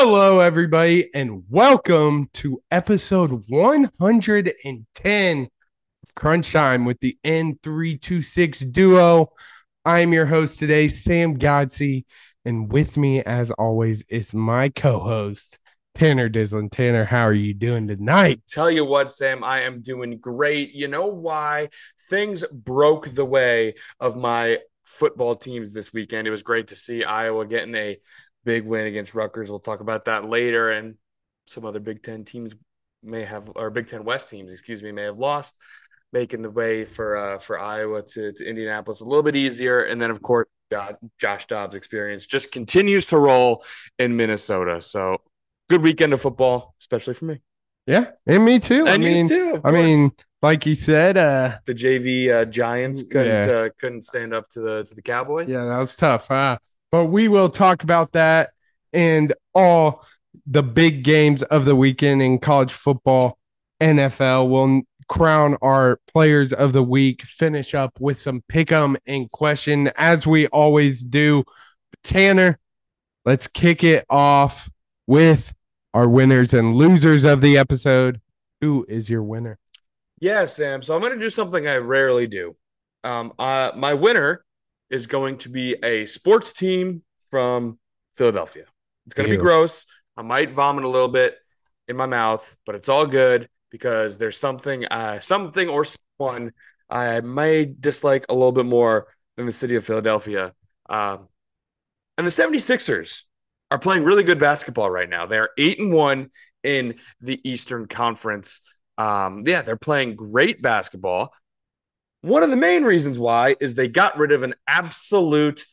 Hello, everybody, and welcome to episode 110 of Crunch Time with the N326 duo. I'm your host today, Sam Godsey, and with me, as always, is my co host, Tanner Dislin. Tanner, how are you doing tonight? Tell you what, Sam, I am doing great. You know why? Things broke the way of my football teams this weekend. It was great to see Iowa getting a big win against Rutgers. We'll talk about that later. And some other Big Ten teams may have, or Big Ten West teams, excuse me, may have lost, making the way for uh, for Iowa to, to Indianapolis a little bit easier. And then, of course, Josh Dobbs' experience just continues to roll in Minnesota. So good weekend of football, especially for me. Yeah, and me too. And I mean, too, I mean, like you said, uh, the JV uh, Giants couldn't Yeah. uh, couldn't stand up to the to the Cowboys. yeah, that was tough. Uh, but we will talk about that and all the big games of the weekend in college football, NFL. We'll crown our players of the week, finish up with some pick 'em and question as we always do. Tanner, let's kick it off with our winners and losers of the episode. Who is your winner? Yeah, Sam. So I'm going to do something I rarely do. Um, uh, my winner is going to be a sports team from Philadelphia. It's going to be gross. I might vomit a little bit in my mouth, but it's all good because there's something, uh, something or someone I may dislike a little bit more than the city of Philadelphia. Um, and the 76ers are playing really good basketball right now. They're eight and one in the Eastern Conference. Um, yeah, they're playing great basketball. One of the main reasons why is they got rid of an absolute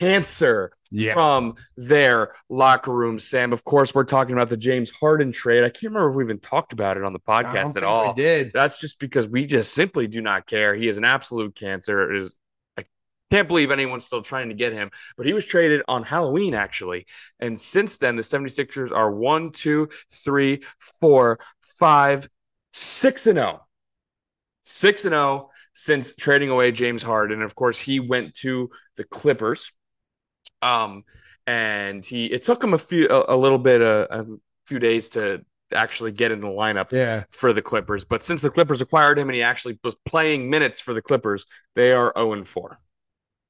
cancer from their locker room. Sam, of course, we're talking about the James Harden trade. I can't remember if we even talked about it on the podcast at we all. did. That's just because we just simply do not care. He is an absolute cancer. It is I can't believe anyone's still trying to get him, but he was traded on Halloween, actually. And since then, the 76ers are one, two, three, four, five, six and oh. Six and oh since trading away James Harden. And of course, he went to the Clippers. Um, and he it took him a few a, a little bit uh, a few days to actually get in the lineup Yeah. for the Clippers. But since the Clippers acquired him and he actually was playing minutes for the Clippers, they are 0 and 4.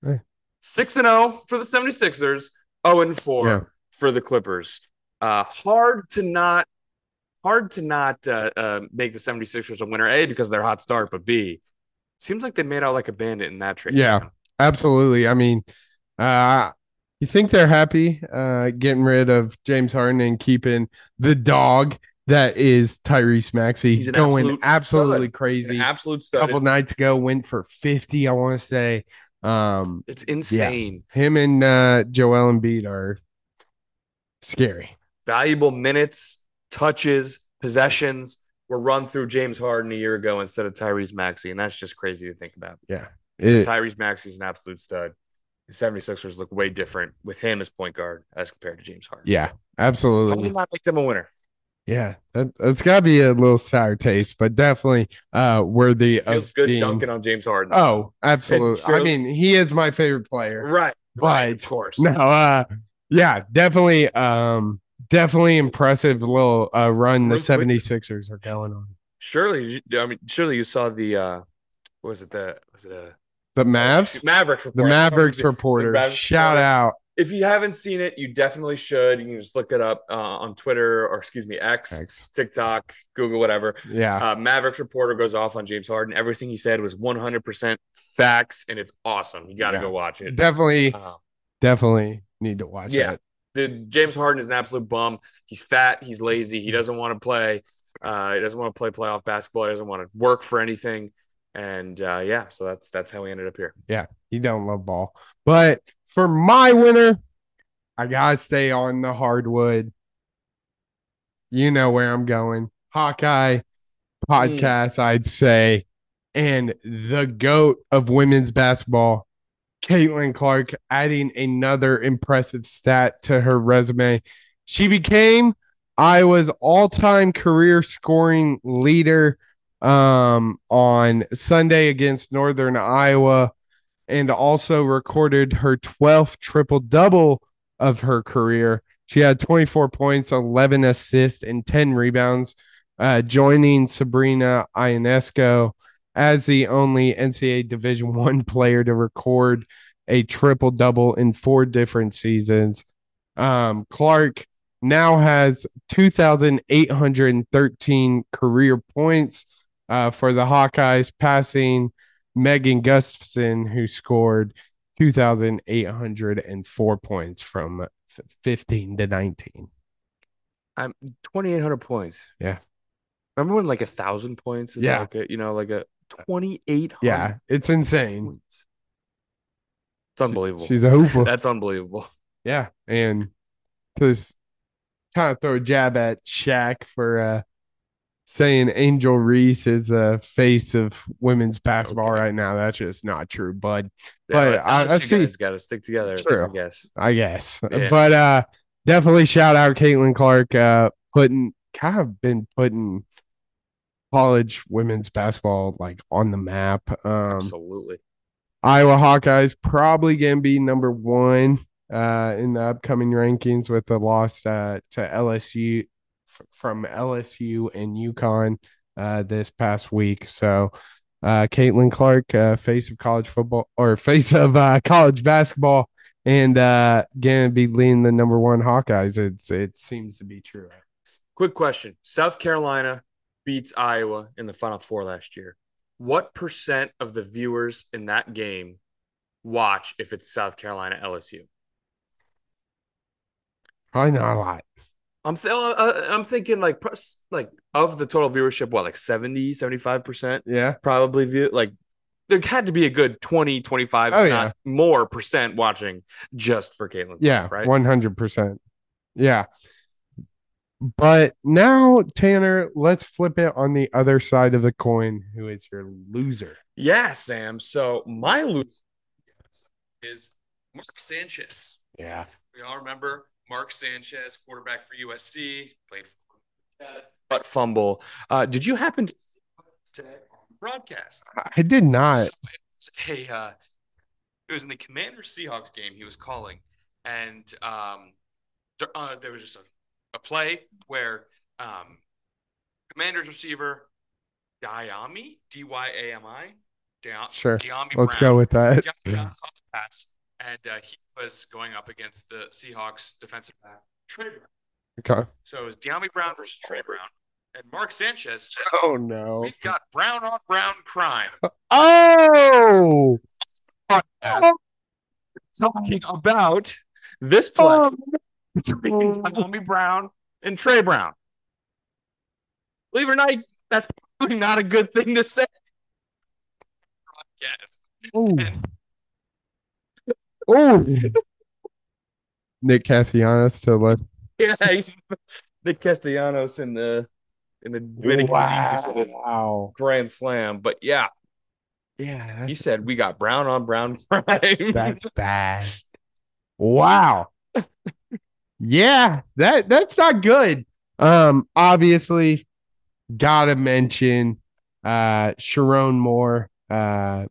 Hey. 6 and 0 for the 76ers, 0 and 4 Yeah. for the Clippers. Uh, hard to not hard to not uh, uh, make the 76ers a winner, A, because they're hot start, but B, seems like they made out like a bandit in that trade. Yeah. Sam. Absolutely. I mean, uh, you think they're happy uh, getting rid of James Harden and keeping the dog that is Tyrese Maxey He's an going absolute absolutely stud. crazy. An absolute A couple It's- nights ago went for 50, I want to say. Um, It's insane. him and uh, Joel Embiid are scary. Valuable minutes, touches, possessions were run through James Harden a year ago instead of Tyrese Maxey. And that's just crazy to think about. Yeah. Because It- Tyrese Maxey's an absolute stud. The 76ers look way different with him as point guard as compared to James Harden. yeah, So, how absolutely. not make them a winner? Yeah, that, that's got to be a little sour taste, but definitely uh, worthy Feels of good being. dunking on James Harden. Oh, absolutely. I mean, he is my favorite player. right. But right, of course. No, uh, yeah, definitely, um, definitely impressive little uh, run the Real quick. 76ers are going on. Surely, I mean, surely you saw the, uh, what was it the, was it a The Mavs, Mavericks the? Mavericks The- reporter, Mavericks shout reporter. out. If you haven't seen it, you definitely should. You can just look it up uh, on Twitter or excuse me, X, Thanks. TikTok, Google, whatever. Yeah, Uh, Mavericks reporter goes off on James Harden. Everything he said was 100% facts, and it's awesome. You got to Yeah. go watch it. definitely, Uh, definitely need to watch Yeah. it. The James Harden is an absolute bum. He's fat. He's lazy. He doesn't want to play. Uh, he doesn't want to play playoff basketball. He doesn't want to work for anything. And uh, yeah, so that's that's how we ended up here. Yeah, he don't love ball. But for my winner, I gotta stay on the hardwood. You know where I'm going. Hawkeye podcast, I'd say. And the GOAT of women's basketball, Caitlin Clark, adding another impressive stat to her resume. She became Iowa's all-time career scoring leader um, on Sunday against Northern Iowa and also recorded her 12th triple double of her career. She had 24 points, 11 assists, and 10 rebounds, uh, joining Sabrina Ionescu as the only NCAA Division One player to record a triple double in four different seasons. Um, Clark now has 2,813 career points uh, for the Hawkeyes, passing Megan Gustafson, who scored 2,804 points from 15 to 19. I'm 2,800 points. Yeah. Remember when like a thousand points is Yeah. like a, you know, like a 2,800 Yeah, it's insane. points. It's unbelievable. She's a hooper. That's unbelievable. Yeah, and just kind of throw a jab at Shaq for uh, saying Angel Reese is the face of women's basketball Okay. right now. That's just not true, bud. Yeah, But I- I you see- guys got to stick together. True. I guess. I guess. Yeah. But uh, definitely shout out Caitlin Clark, uh, putting kind of been putting college women's basketball like on the map. Um, Absolutely. Iowa Hawkeyes probably gonna be number one uh, in the upcoming rankings with the loss uh, to LSU f- from LSU and UConn uh, this past week. So, uh, Caitlin Clark, uh, face of college football or face of uh, college basketball, and uh, gonna be leading the number one Hawkeyes. It's it seems to be true. Quick question. South Carolina beats Iowa in the Final Four last year. What percent of the viewers in that game watch if it's South Carolina LSU? Probably not a lot. I'm th- uh, I'm thinking like like of the total viewership, what like 70, 75% Yeah. probably view like there had to be a good 20, 25, Oh, if yeah. not more percent watching just for Caitlin. Yeah, right? one hundred percent. Yeah. But now, Tanner, let's flip it on the other side of the coin. Who is your loser? Yeah, Sam. So my loser is Mark Sanchez. Yeah. We all remember Mark Sanchez, quarterback for USC, played for but fumble. Uh, did you happen to today broadcast? I did not. So it was a uh, it was in the Commander Seahawks game he was calling, and um, uh, there was just a, a play where um, Commander's receiver Dyami D Y A M I Dia- Sure. Dyami Let's Brown. go with that. Dyami pass, and uh, he was going up against the Seahawks defensive back Tre Brown. Okay. So it was Dyami Brown versus Tre Brown, and Mark Sanchez. Oh no. We've got brown on brown crime. Oh. talking about this play Oh, between Tommy Brown and Tre Brown. Believe it or not, that's probably not a good thing to say. Yes. oh. Oh. Nick Castellanos to left. Yeah, he's- Nick Castellanos in the in the Dominican League the Wow. Grand Slam. But yeah, Yeah. he said we got brown on brown crime. That's bad. Wow. Yeah, that that's not good. Um, obviously, gotta mention uh Sherrone Moore, uh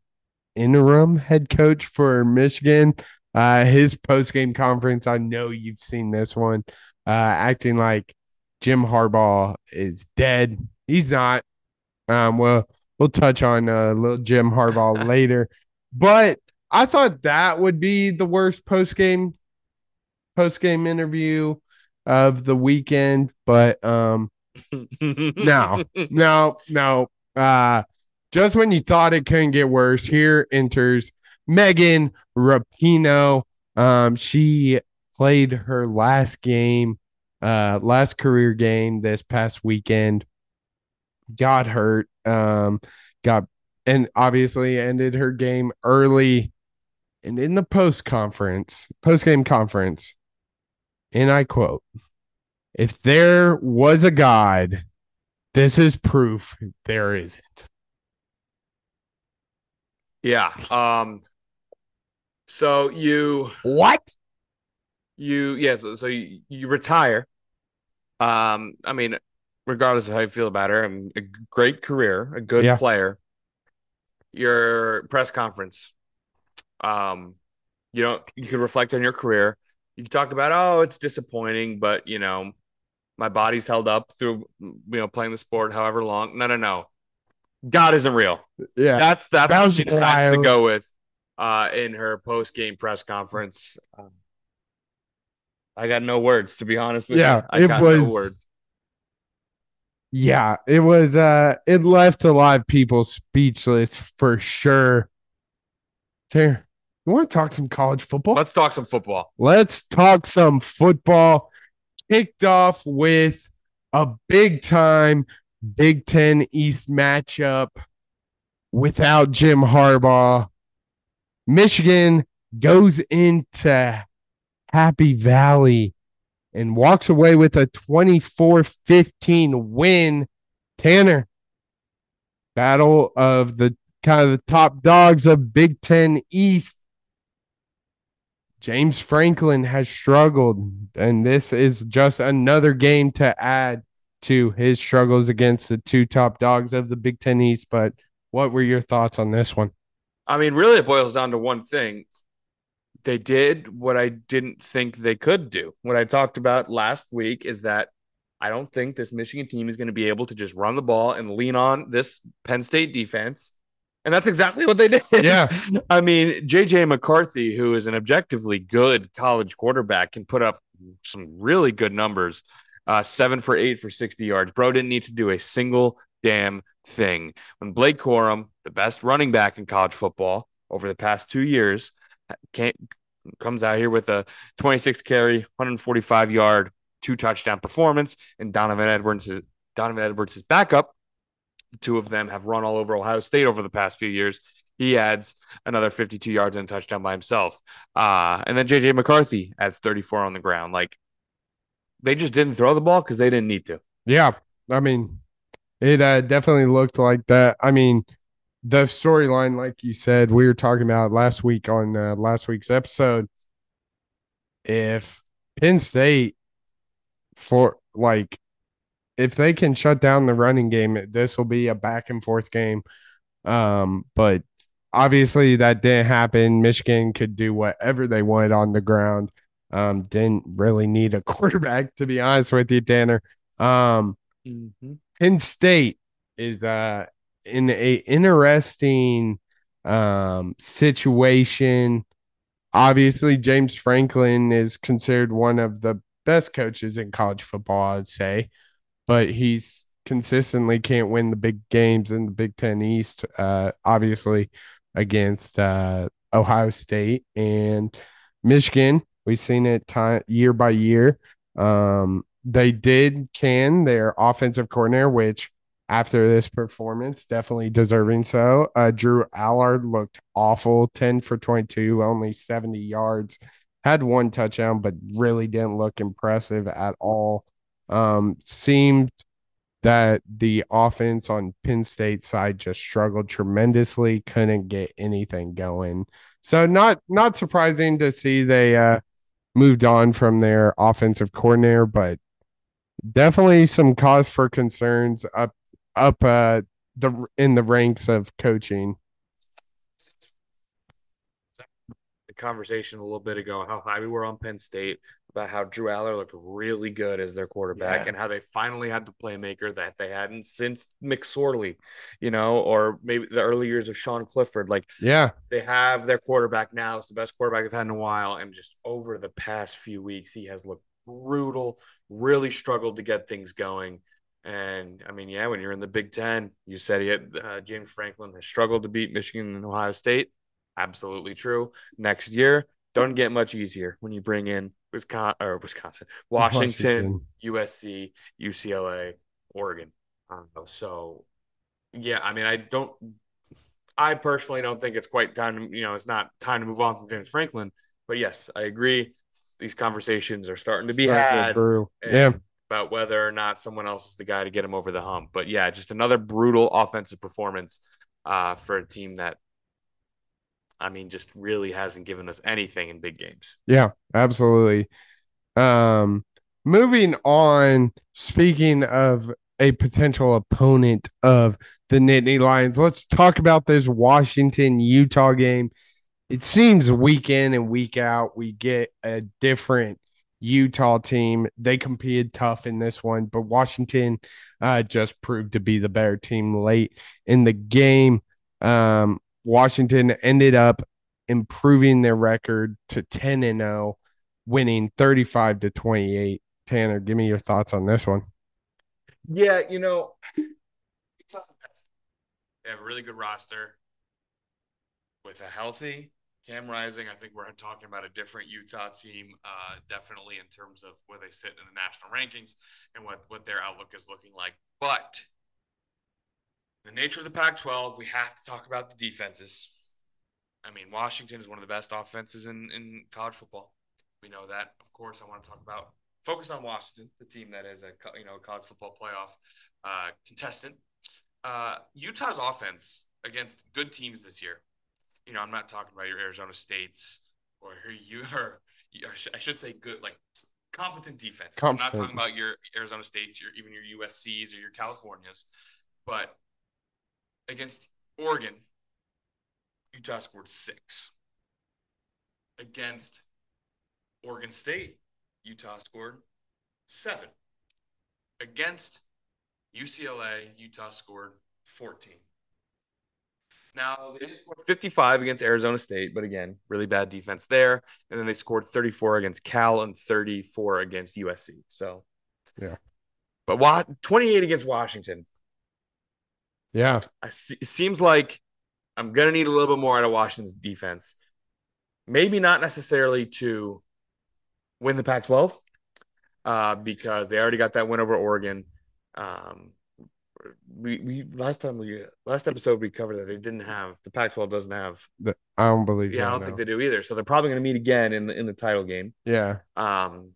interim head coach for Michigan. Uh his post-game conference. I know you've seen this one. Uh acting like Jim Harbaugh is dead. He's not. Um, well, we'll touch on uh little Jim Harbaugh later. But I thought that would be the worst post game post game interview of the weekend, but um no, no, no. Uh just when you thought it couldn't get worse, here enters Megan Rapinoe. Um, she played her last game, uh, last career game this past weekend. Got hurt. Um, got and obviously ended her game early and in the post conference, post game conference, and I quote, if there was a God, this is proof there isn't. yeah. Um. So you What? you yeah. So, so you, you retire. Um. I mean, regardless of how you feel about her, I mean, a great career, a good Yeah. player. Your press conference. Um. You know, you could reflect on your career. You can talk about, oh, it's disappointing, but you know, my body's held up through you know playing the sport however long. No, no, no. God isn't real. Yeah. That's that's That what she decides to go with uh in her post game press conference. Um, I got no words to be honest with Yeah, you. I it got was no words. Yeah, it was uh it left a lot of people speechless for sure. There. You want to talk some college football? Let's talk some football. Let's talk some football. Kicked off with a big time Big Ten East matchup without Jim Harbaugh. Michigan goes into Happy Valley and walks away with a 24 15 win. Tanner, battle of the kind of the top dogs of Big Ten East. James Franklin has struggled, and this is just another game to add to his struggles against the two top dogs of the Big Ten East. But what were your thoughts on this one? I mean, really, it boils down to one thing. They did what I didn't think they could do. What I talked about last week is that I don't think this Michigan team is going to be able to just run the ball and lean on this Penn State defense. And that's exactly what they did. Yeah. I mean, JJ McCarthy, who is an objectively good college quarterback, can put up some really good numbers. Uh, seven for eight for 60 yards. Bro didn't need to do a single damn thing. When Blake Corum, the best running back in college football over the past two years, can't comes out here with a 26 carry, 145 yard, two touchdown performance, and Donovan Edwards is Donovan Edwards is backup. Two of them have run all over Ohio State over the past few years. He adds another 52 yards and a touchdown by himself. Uh, and then JJ McCarthy adds 34 on the ground. Like they just didn't throw the ball because they didn't need to. Yeah, I mean, it uh, definitely looked like that. I mean, the storyline, like you said, we were talking about last week on uh, last week's episode. If Penn State, for like, if they can shut down the running game, this will be a back and forth game. Um, but obviously that didn't happen. Michigan could do whatever they wanted on the ground. Um, didn't really need a quarterback, to be honest with you, Tanner. Um, Penn State is uh in a interesting um situation. Obviously, James Franklin is considered one of the best coaches in college football, I'd say, but he's consistently can't win the big games in the Big Ten East. Uh, obviously, against uh, Ohio State and Michigan. We've seen it time year by year. Um, they did can their offensive coordinator, which after this performance, definitely deserving so. Uh, Drew Allar looked awful, 10 for 22, only 70 yards, had one touchdown, but really didn't look impressive at all. Um, seemed that the offense on Penn State side just struggled tremendously, couldn't get anything going. So not not surprising to see they uh moved on from their offensive coordinator, but definitely some cause for concerns up up uh the in the ranks of coaching. The conversation a little bit ago, how high we were on Penn State about how Drew Allar looked really good as their quarterback Yeah. and how they finally had the playmaker that they hadn't since McSorley, you know, or maybe the early years of Sean Clifford. Like Yeah. they have their quarterback now. It's the best quarterback they've had in a while. And just over the past few weeks, he has looked brutal, really struggled to get things going. And I mean, yeah, when you're in the Big Ten, you said he had, uh, James Franklin has struggled to beat Michigan and Ohio State. Absolutely true. Next year, don't get much easier when you bring in Wisconsin or Wisconsin, Washington, USC, UCLA, Oregon. So, yeah, I mean, I don't. I personally don't think it's quite time to, you know, it's not time to move on from James Franklin. But yes, I agree. These conversations are starting to be Starting had. Yeah. about whether or not someone else is the guy to get him over the hump. But yeah, just another brutal offensive performance uh, for a team that, I mean, just really hasn't given us anything in big games. Yeah, absolutely. Um, moving on, speaking of a potential opponent of the Nittany Lions, let's talk about this Washington Utah game. it seems week in and week out we get a different Utah team. They competed tough in this one, but Washington uh, just proved to be the better team late in the game. Um, Washington ended up improving their record to 10 and 0, winning 35 to 28. Tanner, give me your thoughts on this one. Yeah, you know, they have a really good roster with a healthy Cam Rising. I think we're talking about a different Utah team, uh, definitely in terms of where they sit in the national rankings and what what their outlook is looking like. But the nature of the Pac-12, we have to talk about the defenses. I mean, Washington is one of the best offenses in in college football. We know that. Of course, I want to talk about focus on Washington, the team that is a you know college football playoff uh, contestant. Uh, Utah's offense against good teams this year. You know, I'm not talking about your Arizona States or you or I should say good like competent defense. I'm not talking about your Arizona States, your even your USC's or your Californias, but against Oregon, Utah scored six. Against Oregon State, Utah scored seven. Against UCLA, Utah scored 14. Now, they scored 55 against Arizona State, but again, really bad defense there. And then they scored 34 against Cal and 34 against USC. So, yeah. But what 28 against Washington. Yeah. I, it seems like I'm going to need a little bit more out of Washington's defense. Maybe not necessarily to win the Pac 12 uh, because they already got that win over Oregon. Um, we, we last time we last episode we covered that they didn't have the Pac-12 doesn't have. The, I don't believe. Yeah, I don't think they do either. So they're probably going to meet again in the in the title game. Yeah. Um.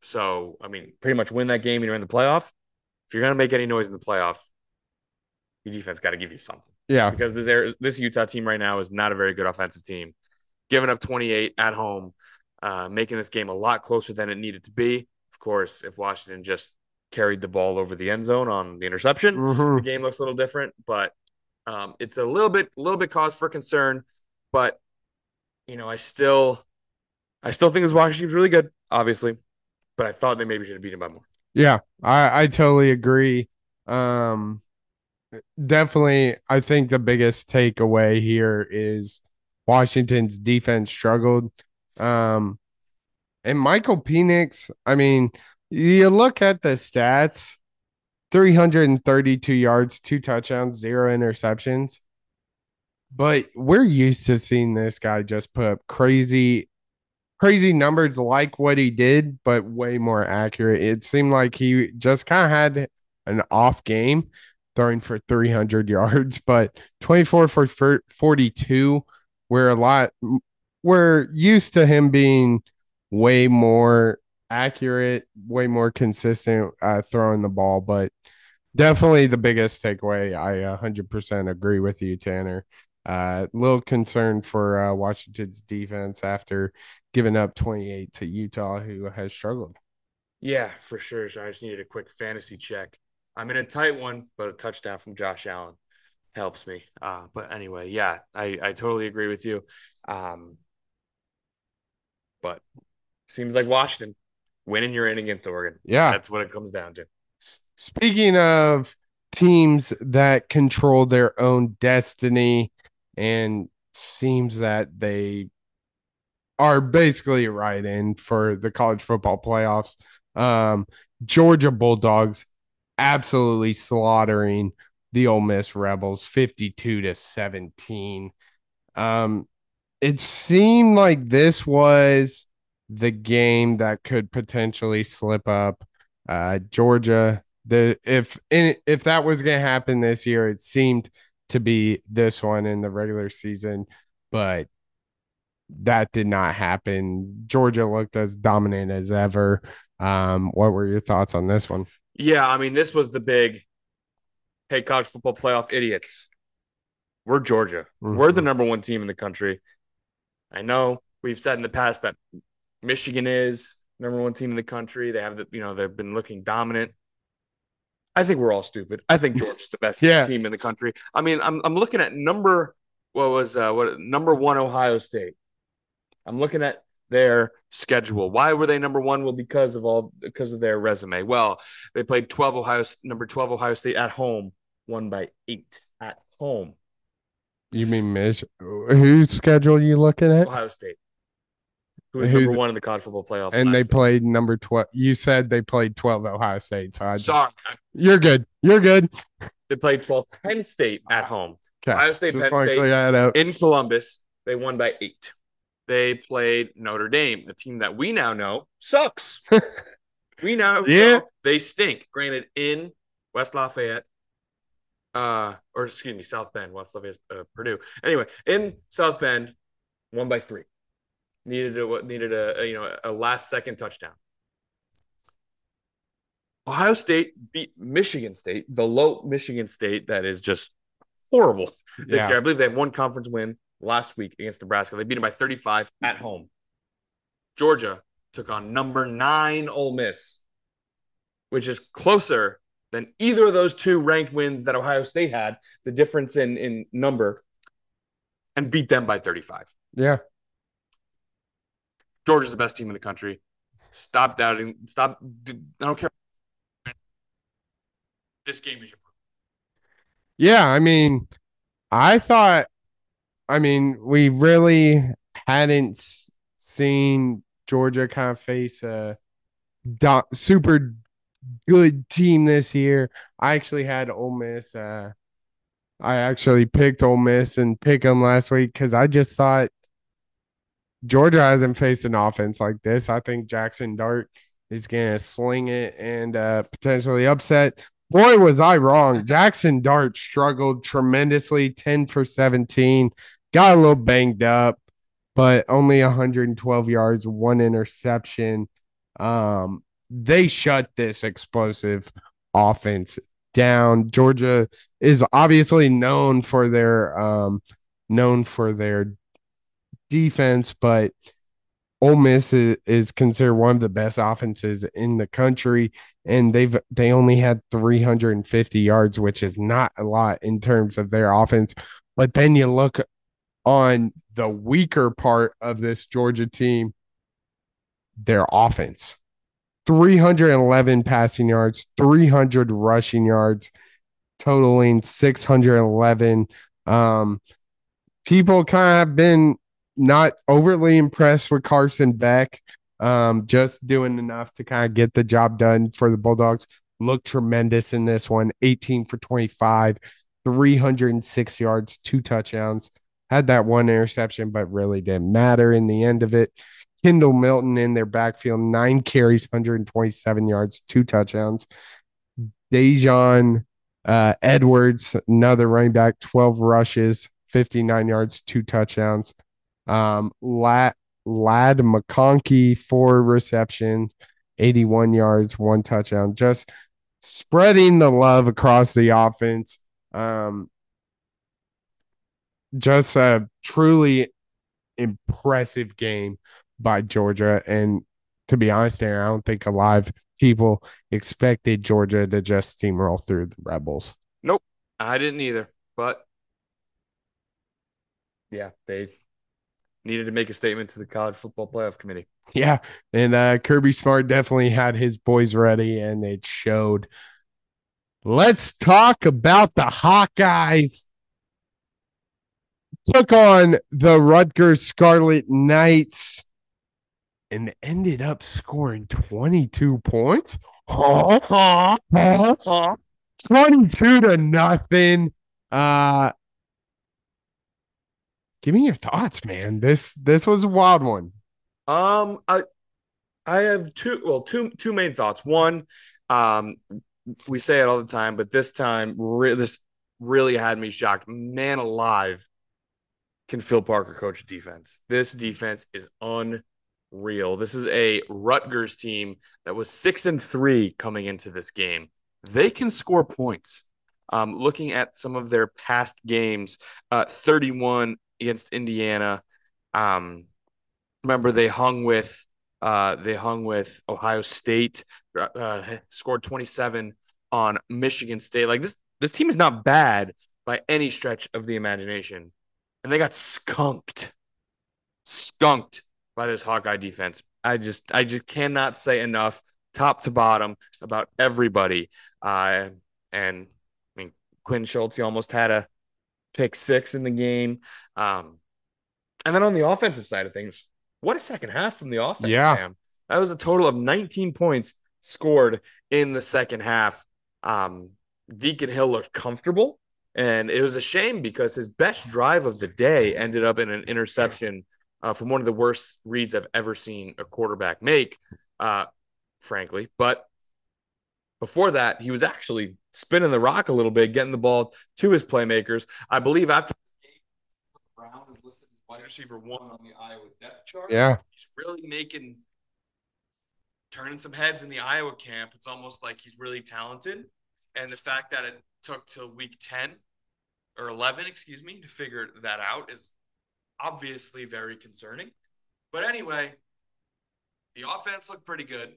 So I mean, pretty much win that game and you're in the playoff. If you're going to make any noise in the playoff, your defense got to give you something. Yeah. Because this this Utah team right now is not a very good offensive team, giving up 28 at home, uh, making this game a lot closer than it needed to be. Of course, if Washington just carried the ball over the end zone on the interception. Mm-hmm. The game looks a little different, but um, it's a little bit, a little bit cause for concern. But you know, I still, I still think this Washington team's really good, obviously, but I thought they maybe should have beaten by more. Yeah, I, I totally agree. Um, definitely, I think the biggest takeaway here is Washington's defense struggled. Um, and Michael Penix, I mean, you look at the stats 332 yards, two touchdowns, zero interceptions. But we're used to seeing this guy just put up crazy, crazy numbers like what he did, but way more accurate. It seemed like he just kind of had an off game throwing for 300 yards, but 24 for 42. We're a lot, we're used to him being way more accurate, way more consistent uh, throwing the ball, but definitely the biggest takeaway. I 100% agree with you, Tanner. A uh, little concerned for uh, Washington's defense after giving up 28 to Utah, who has struggled. Yeah, for sure. So I just needed a quick fantasy check. I'm in a tight one, but a touchdown from Josh Allen helps me. Uh, but anyway, yeah, I, I totally agree with you. Um, but seems like Washington winning your inning against Oregon. Yeah. That's what it comes down to. Speaking of teams that control their own destiny and seems that they are basically right in for the college football playoffs. Um, Georgia Bulldogs absolutely slaughtering the Ole Miss Rebels 52 to 17. Um, it seemed like this was the game that could potentially slip up. Uh, Georgia, the if if that was going to happen this year, it seemed to be this one in the regular season, but that did not happen. Georgia looked as dominant as ever. Um, what were your thoughts on this one? Yeah, I mean, this was the big, hey, college football playoff idiots. We're Georgia. Mm-hmm. We're the number one team in the country. I know we've said in the past that Michigan is number one team in the country. They have the, you know, they've been looking dominant. I think we're all stupid. I think Georgia's the best yeah. team in the country. I mean, I'm I'm looking at number what was uh, what number one Ohio State. I'm looking at their schedule. Why were they number one? Well, because of all because of their resume. Well, they played 12 Ohio number 12 Ohio State at home, won by eight at home. You mean Mich? Whose schedule you looking at? Ohio State. Who was number one in the college football playoff? And they week. played number 12. You said they played 12 Ohio State. So I just, Sorry. You're good. You're good. They played 12 Penn State at home. Okay. Ohio State, just Penn State in Columbus. They won by eight. They played Notre Dame, the team that we now know sucks. we now yeah. they stink. Granted, in West Lafayette, uh, or excuse me, South Bend. West Lafayette, uh, Purdue. Anyway, in South Bend, one by three. Needed a needed a, a you know a last second touchdown. Ohio State beat Michigan State, the low Michigan State that is just horrible this yeah. year. I believe they have one conference win last week against Nebraska. They beat them by 35 at home. Georgia took on number nine Ole Miss, which is closer than either of those two ranked wins that Ohio State had, the difference in, in number, and beat them by 35. Yeah. Georgia's the best team in the country. Stop doubting. Stop. I don't care. This game is your. Yeah, I mean, I thought I mean, we really hadn't seen Georgia kind of face a super good team this year. I actually had Ole Miss. Uh, I actually picked Ole Miss and pick them last week because I just thought Georgia hasn't faced an offense like this. I think Jackson Dart is going to sling it and uh, potentially upset. Boy, was I wrong. Jackson Dart struggled tremendously, 10 for 17, got a little banged up, but only 112 yards, one interception. Um, they shut this explosive offense down. Georgia is obviously known for their um, known for their defense, but Ole Miss is, is, considered one of the best offenses in the country, and they've they only had 350 yards, which is not a lot in terms of their offense. But then you look on the weaker part of this Georgia team, their offense. 311 passing yards, 300 rushing yards, totaling 611. Um, people kind of have been not overly impressed with Carson Beck, um, just doing enough to kind of get the job done for the Bulldogs. Looked tremendous in this one 18 for 25, 306 yards, two touchdowns had that one interception, but really didn't matter in the end of it. Kendall Milton in their backfield, nine carries, 127 yards, two touchdowns. Daijun uh, Edwards, another running back, 12 rushes, 59 yards, two touchdowns. Um, Ladd, Ladd McConkey, four receptions, 81 yards, one touchdown. Just spreading the love across the offense. Um, just a truly impressive game by Georgia. And to be honest, Aaron, I don't think a lot of people expected Georgia to just steamroll through the Rebels. Nope, I didn't either. But yeah, they needed to make a statement to the college football playoff committee. Yeah, and uh, Kirby Smart definitely had his boys ready, and it showed. Let's talk about the Hawkeyes took on the Rutgers Scarlet Knights and ended up scoring 22 points. 22 to nothing. Uh give me your thoughts, man. This this was a wild one. Um I I have two well two two main thoughts. One, um we say it all the time, but this time re- this really had me shocked. Man alive can Phil Parker coach defense? This defense is unreal. This is a Rutgers team that was six and three coming into this game. They can score points. Um, looking at some of their past games, uh, 31 against Indiana. Um, remember they hung with uh, they hung with Ohio State, uh, scored 27 on Michigan State. Like this, this team is not bad by any stretch of the imagination. And they got skunked, skunked by this Hawkeye defense. I just, I just cannot say enough, top to bottom, about everybody. Uh, and I mean, Quinn Schulte almost had a pick six in the game. Um, and then on the offensive side of things, what a second half from the offense, Yeah. Sam. That was a total of 19 points scored in the second half. Um, Deacon Hill looked comfortable, and it was a shame because his best drive of the day ended up in an interception uh, from one of the worst reads I've ever seen a quarterback make, uh, frankly. But before that, he was actually spinning the rock a little bit, getting the ball to his playmakers. I believe after the game, Brown is listed as wide receiver one on the Iowa depth chart Yeah. he's really making turning some heads in the Iowa camp. It's almost like he's really talented. And the fact that it took till week 10 or 11, excuse me, to figure that out is obviously very concerning. But anyway, the offense looked pretty good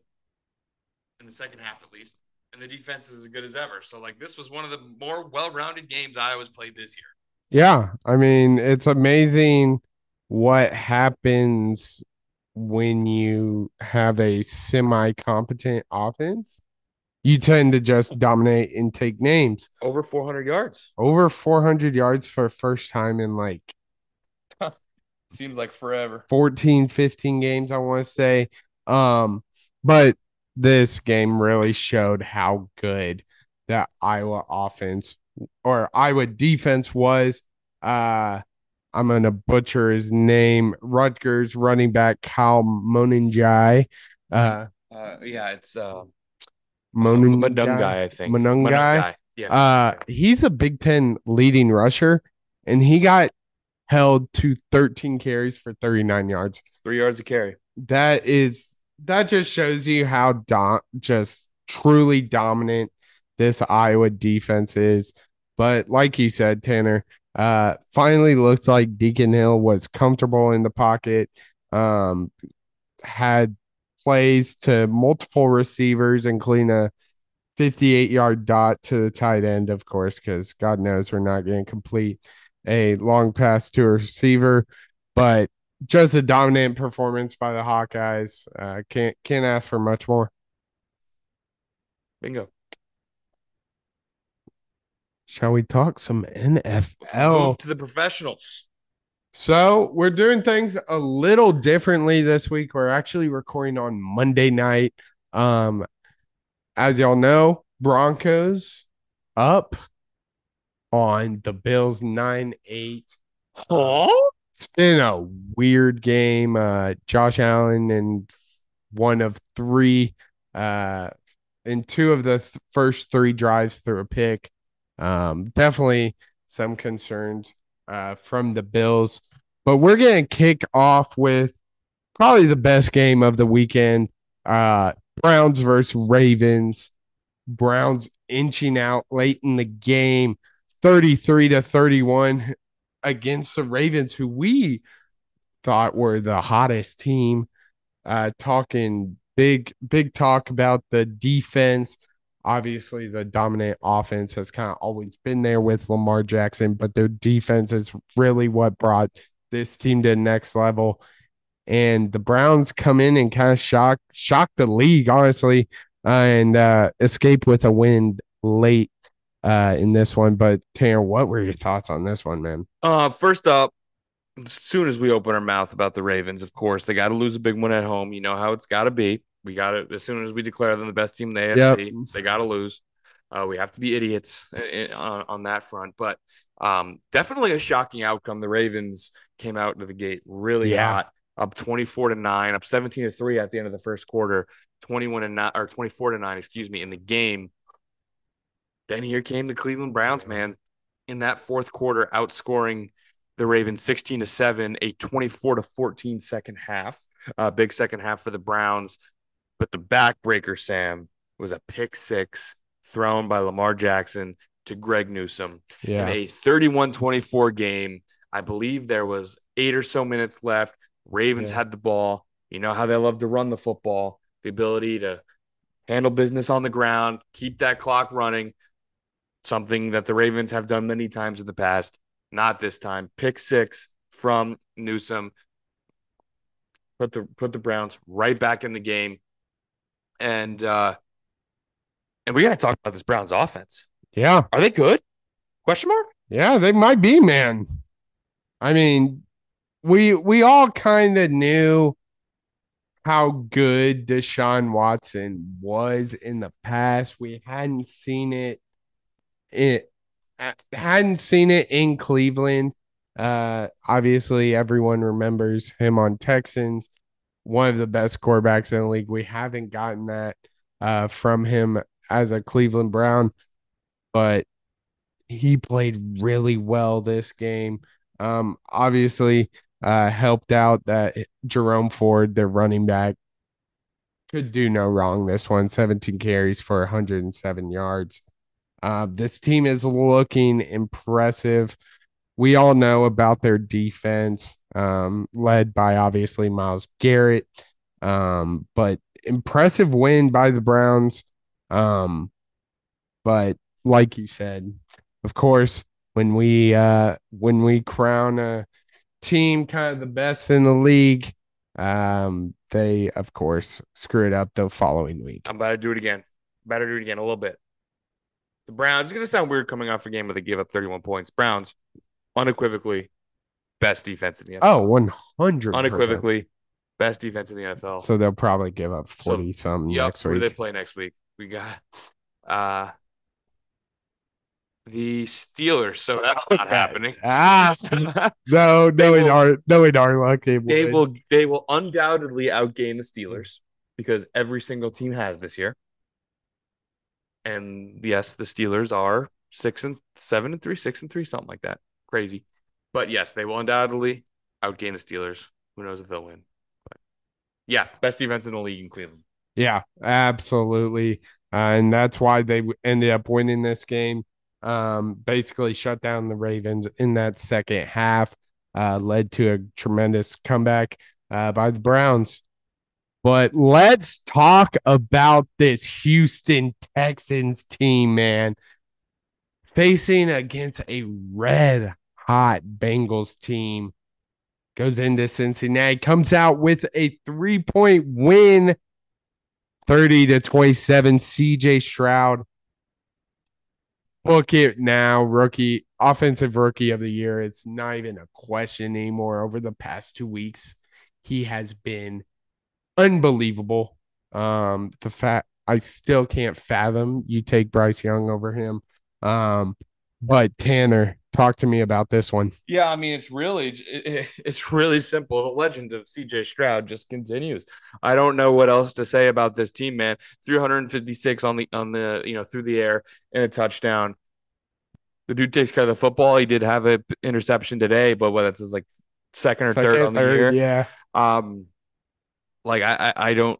in the second half, at least. And the defense is as good as ever. So, like, this was one of the more well rounded games Iowa's played this year. Yeah. I mean, it's amazing what happens when you have a semi competent offense. You tend to just dominate and take names. Over 400 yards. Over 400 yards for first time in like Seems like forever. 14, 15 games, I want to say. Um, but this game really showed how good that Iowa offense or Iowa defense was. Uh, I'm gonna butcher his name. Rutgers running back Kyle Monangai. Uh, Uh, yeah, it's uh, Monenjai. Madungai, I think. Monungai? Madungai, Yeah. Uh, he's a Big Ten leading rusher, and he got held to 13 carries for 39 yards. Three yards a carry. That is that just shows you how do- just truly dominant this Iowa defense is. But like you said, Tanner, uh, finally looked like Deacon Hill was comfortable in the pocket. Um, had plays to multiple receivers, including a 58 yard dot to the tight end, of course, because God knows we're not going to complete a long pass to a receiver. But just a dominant performance by the Hawkeyes. Uh, can't can't ask for much more. Bingo. Shall we talk some Let's NFL? move to the professionals. So we're doing things a little differently this week. We're actually recording on Monday night. Um, as y'all know, Broncos up on the Bills nine eight. Huh? It's been a weird game. Uh, Josh Allen and one of three, uh, in two of the th- first three drives through a pick. Um, definitely some concerns uh, from the Bills, but we're gonna kick off with probably the best game of the weekend. Uh, Browns versus Ravens. Browns inching out late in the game, 33 to 31 against the Ravens, who we thought were the hottest team. Uh, talking big, big talk about the defense. Obviously, the dominant offense has kind of always been there with Lamar Jackson, but their defense is really what brought this team to the next level. And the Browns come in and kind of shock shock the league, honestly, uh, and uh, escape with a win late uh, in this one. But Tanner, what were your thoughts on this one, man? Uh, first up, as soon as we open our mouth about the Ravens, of course, they got to lose a big one at home. You know how it's got to be. We got to, as soon as we declare them the best team in the AFC, Yep. they got to lose. Uh, we have to be idiots i- i- on, on that front. But um, definitely a shocking outcome. The Ravens came out to the gate really Yeah. hot, up 24 to 9, up 17 to 3 at the end of the first quarter, 21 to 9, or 24 to 9, excuse me, in the game. Then here came the Cleveland Browns, man, in that fourth quarter, outscoring the Ravens 16 to 7, a 24 to 14 second half. Uh, big second half for the Browns. But the backbreaker, Sam, was a pick six thrown by Lamar Jackson to Greg Newsome in a 31 24 game. I believe there was eight or so minutes left. Ravens Yeah. had the ball. You know how they love to run the football, the ability to handle business on the ground, keep that clock running, something that the Ravens have done many times in the past. Not this time. Pick six from Newsome. Put the put the Browns right back in the game. And uh and we gotta talk about this Browns offense. Yeah. Are they good? Question mark? Yeah, they might be, man. I mean, we we all kind of knew how good Deshaun Watson was in the past. We hadn't seen it it hadn't seen it in Cleveland. Uh obviously everyone remembers him on Texans, one of the best quarterbacks in the league. We haven't gotten that uh from him as a Cleveland Brown, but he played really well this game. Um obviously uh helped out that Jerome Ford, their running back, could do no wrong this one 17 carries for 107 yards uh, this team is looking impressive. We all know about their defense, um, led by obviously Myles Garrett. Um, but impressive win by the Browns. Um, but like you said, of course, when we uh when we crown a team kind of the best in the league, um, they of course screw it up the following week. I'm about to do it again. Better do it again a little bit. The Browns, it's going to sound weird coming off a game where they give up 31 points. Browns, unequivocally, best defense in the NFL. Oh, 100 unequivocally, best defense in the NFL. So they'll probably give up 40 so, something yep, next week. Who do they play next week? We got uh the Steelers. So that's not happening. ah, no, no, in our no in our luck they, they will they will undoubtedly outgain the Steelers because every single team has this year. And yes, the Steelers are six and seven and three, six and three, something like that. Crazy. But yes, they will undoubtedly outgain the Steelers. Who knows if they'll win? But yeah, best defense in the league in Cleveland. Yeah, absolutely. Uh, and that's why they ended up winning this game. Um, basically shut down the Ravens in that second half, uh, led to a tremendous comeback uh, by the Browns. But let's talk about this Houston Texans team, man. Facing against a red hot Bengals team. Goes into Cincinnati, comes out with a three point win, 30 to 27. CJ Stroud. Book it now, rookie, offensive rookie of the year. It's not even a question anymore. Over the past two weeks, he has been unbelievable. Um, the fact I still can't fathom you take Bryce Young over him. Um, but Tanner, talk to me about this one. Yeah, I mean it's really it's really simple. The legend of CJ Stroud just continues. I don't know what else to say about this team, man. 356 on the on the you know through the air and a touchdown. The dude takes care of the football. He did have an interception today, but what that's his like second or second, third on the third, year. Yeah. Um, like I, I, I don't.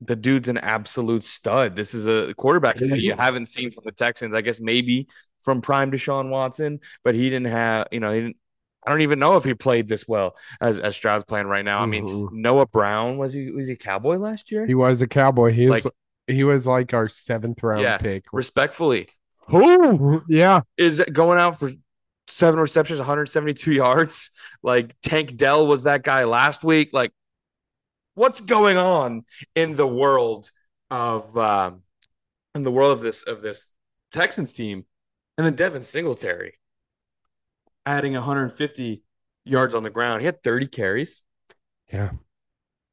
The dude's an absolute stud. This is a quarterback that you haven't seen from the Texans. I guess maybe from prime Deshaun Watson, but he didn't have. You know, he didn't. I don't even know if he played this well as as Stroud's playing right now. I mean, mm-hmm. Noah Brown was he was he a Cowboy last year? He was a Cowboy. He was like, he was like our seventh round yeah, pick. Respectfully, who yeah is going out for seven receptions, 172 yards. Like Tank Dell was that guy last week. Like what's going on in the world of um, in the world of this of this Texans team, and then Devin Singletary adding 150 yards on the ground. He had 30 carries. Yeah.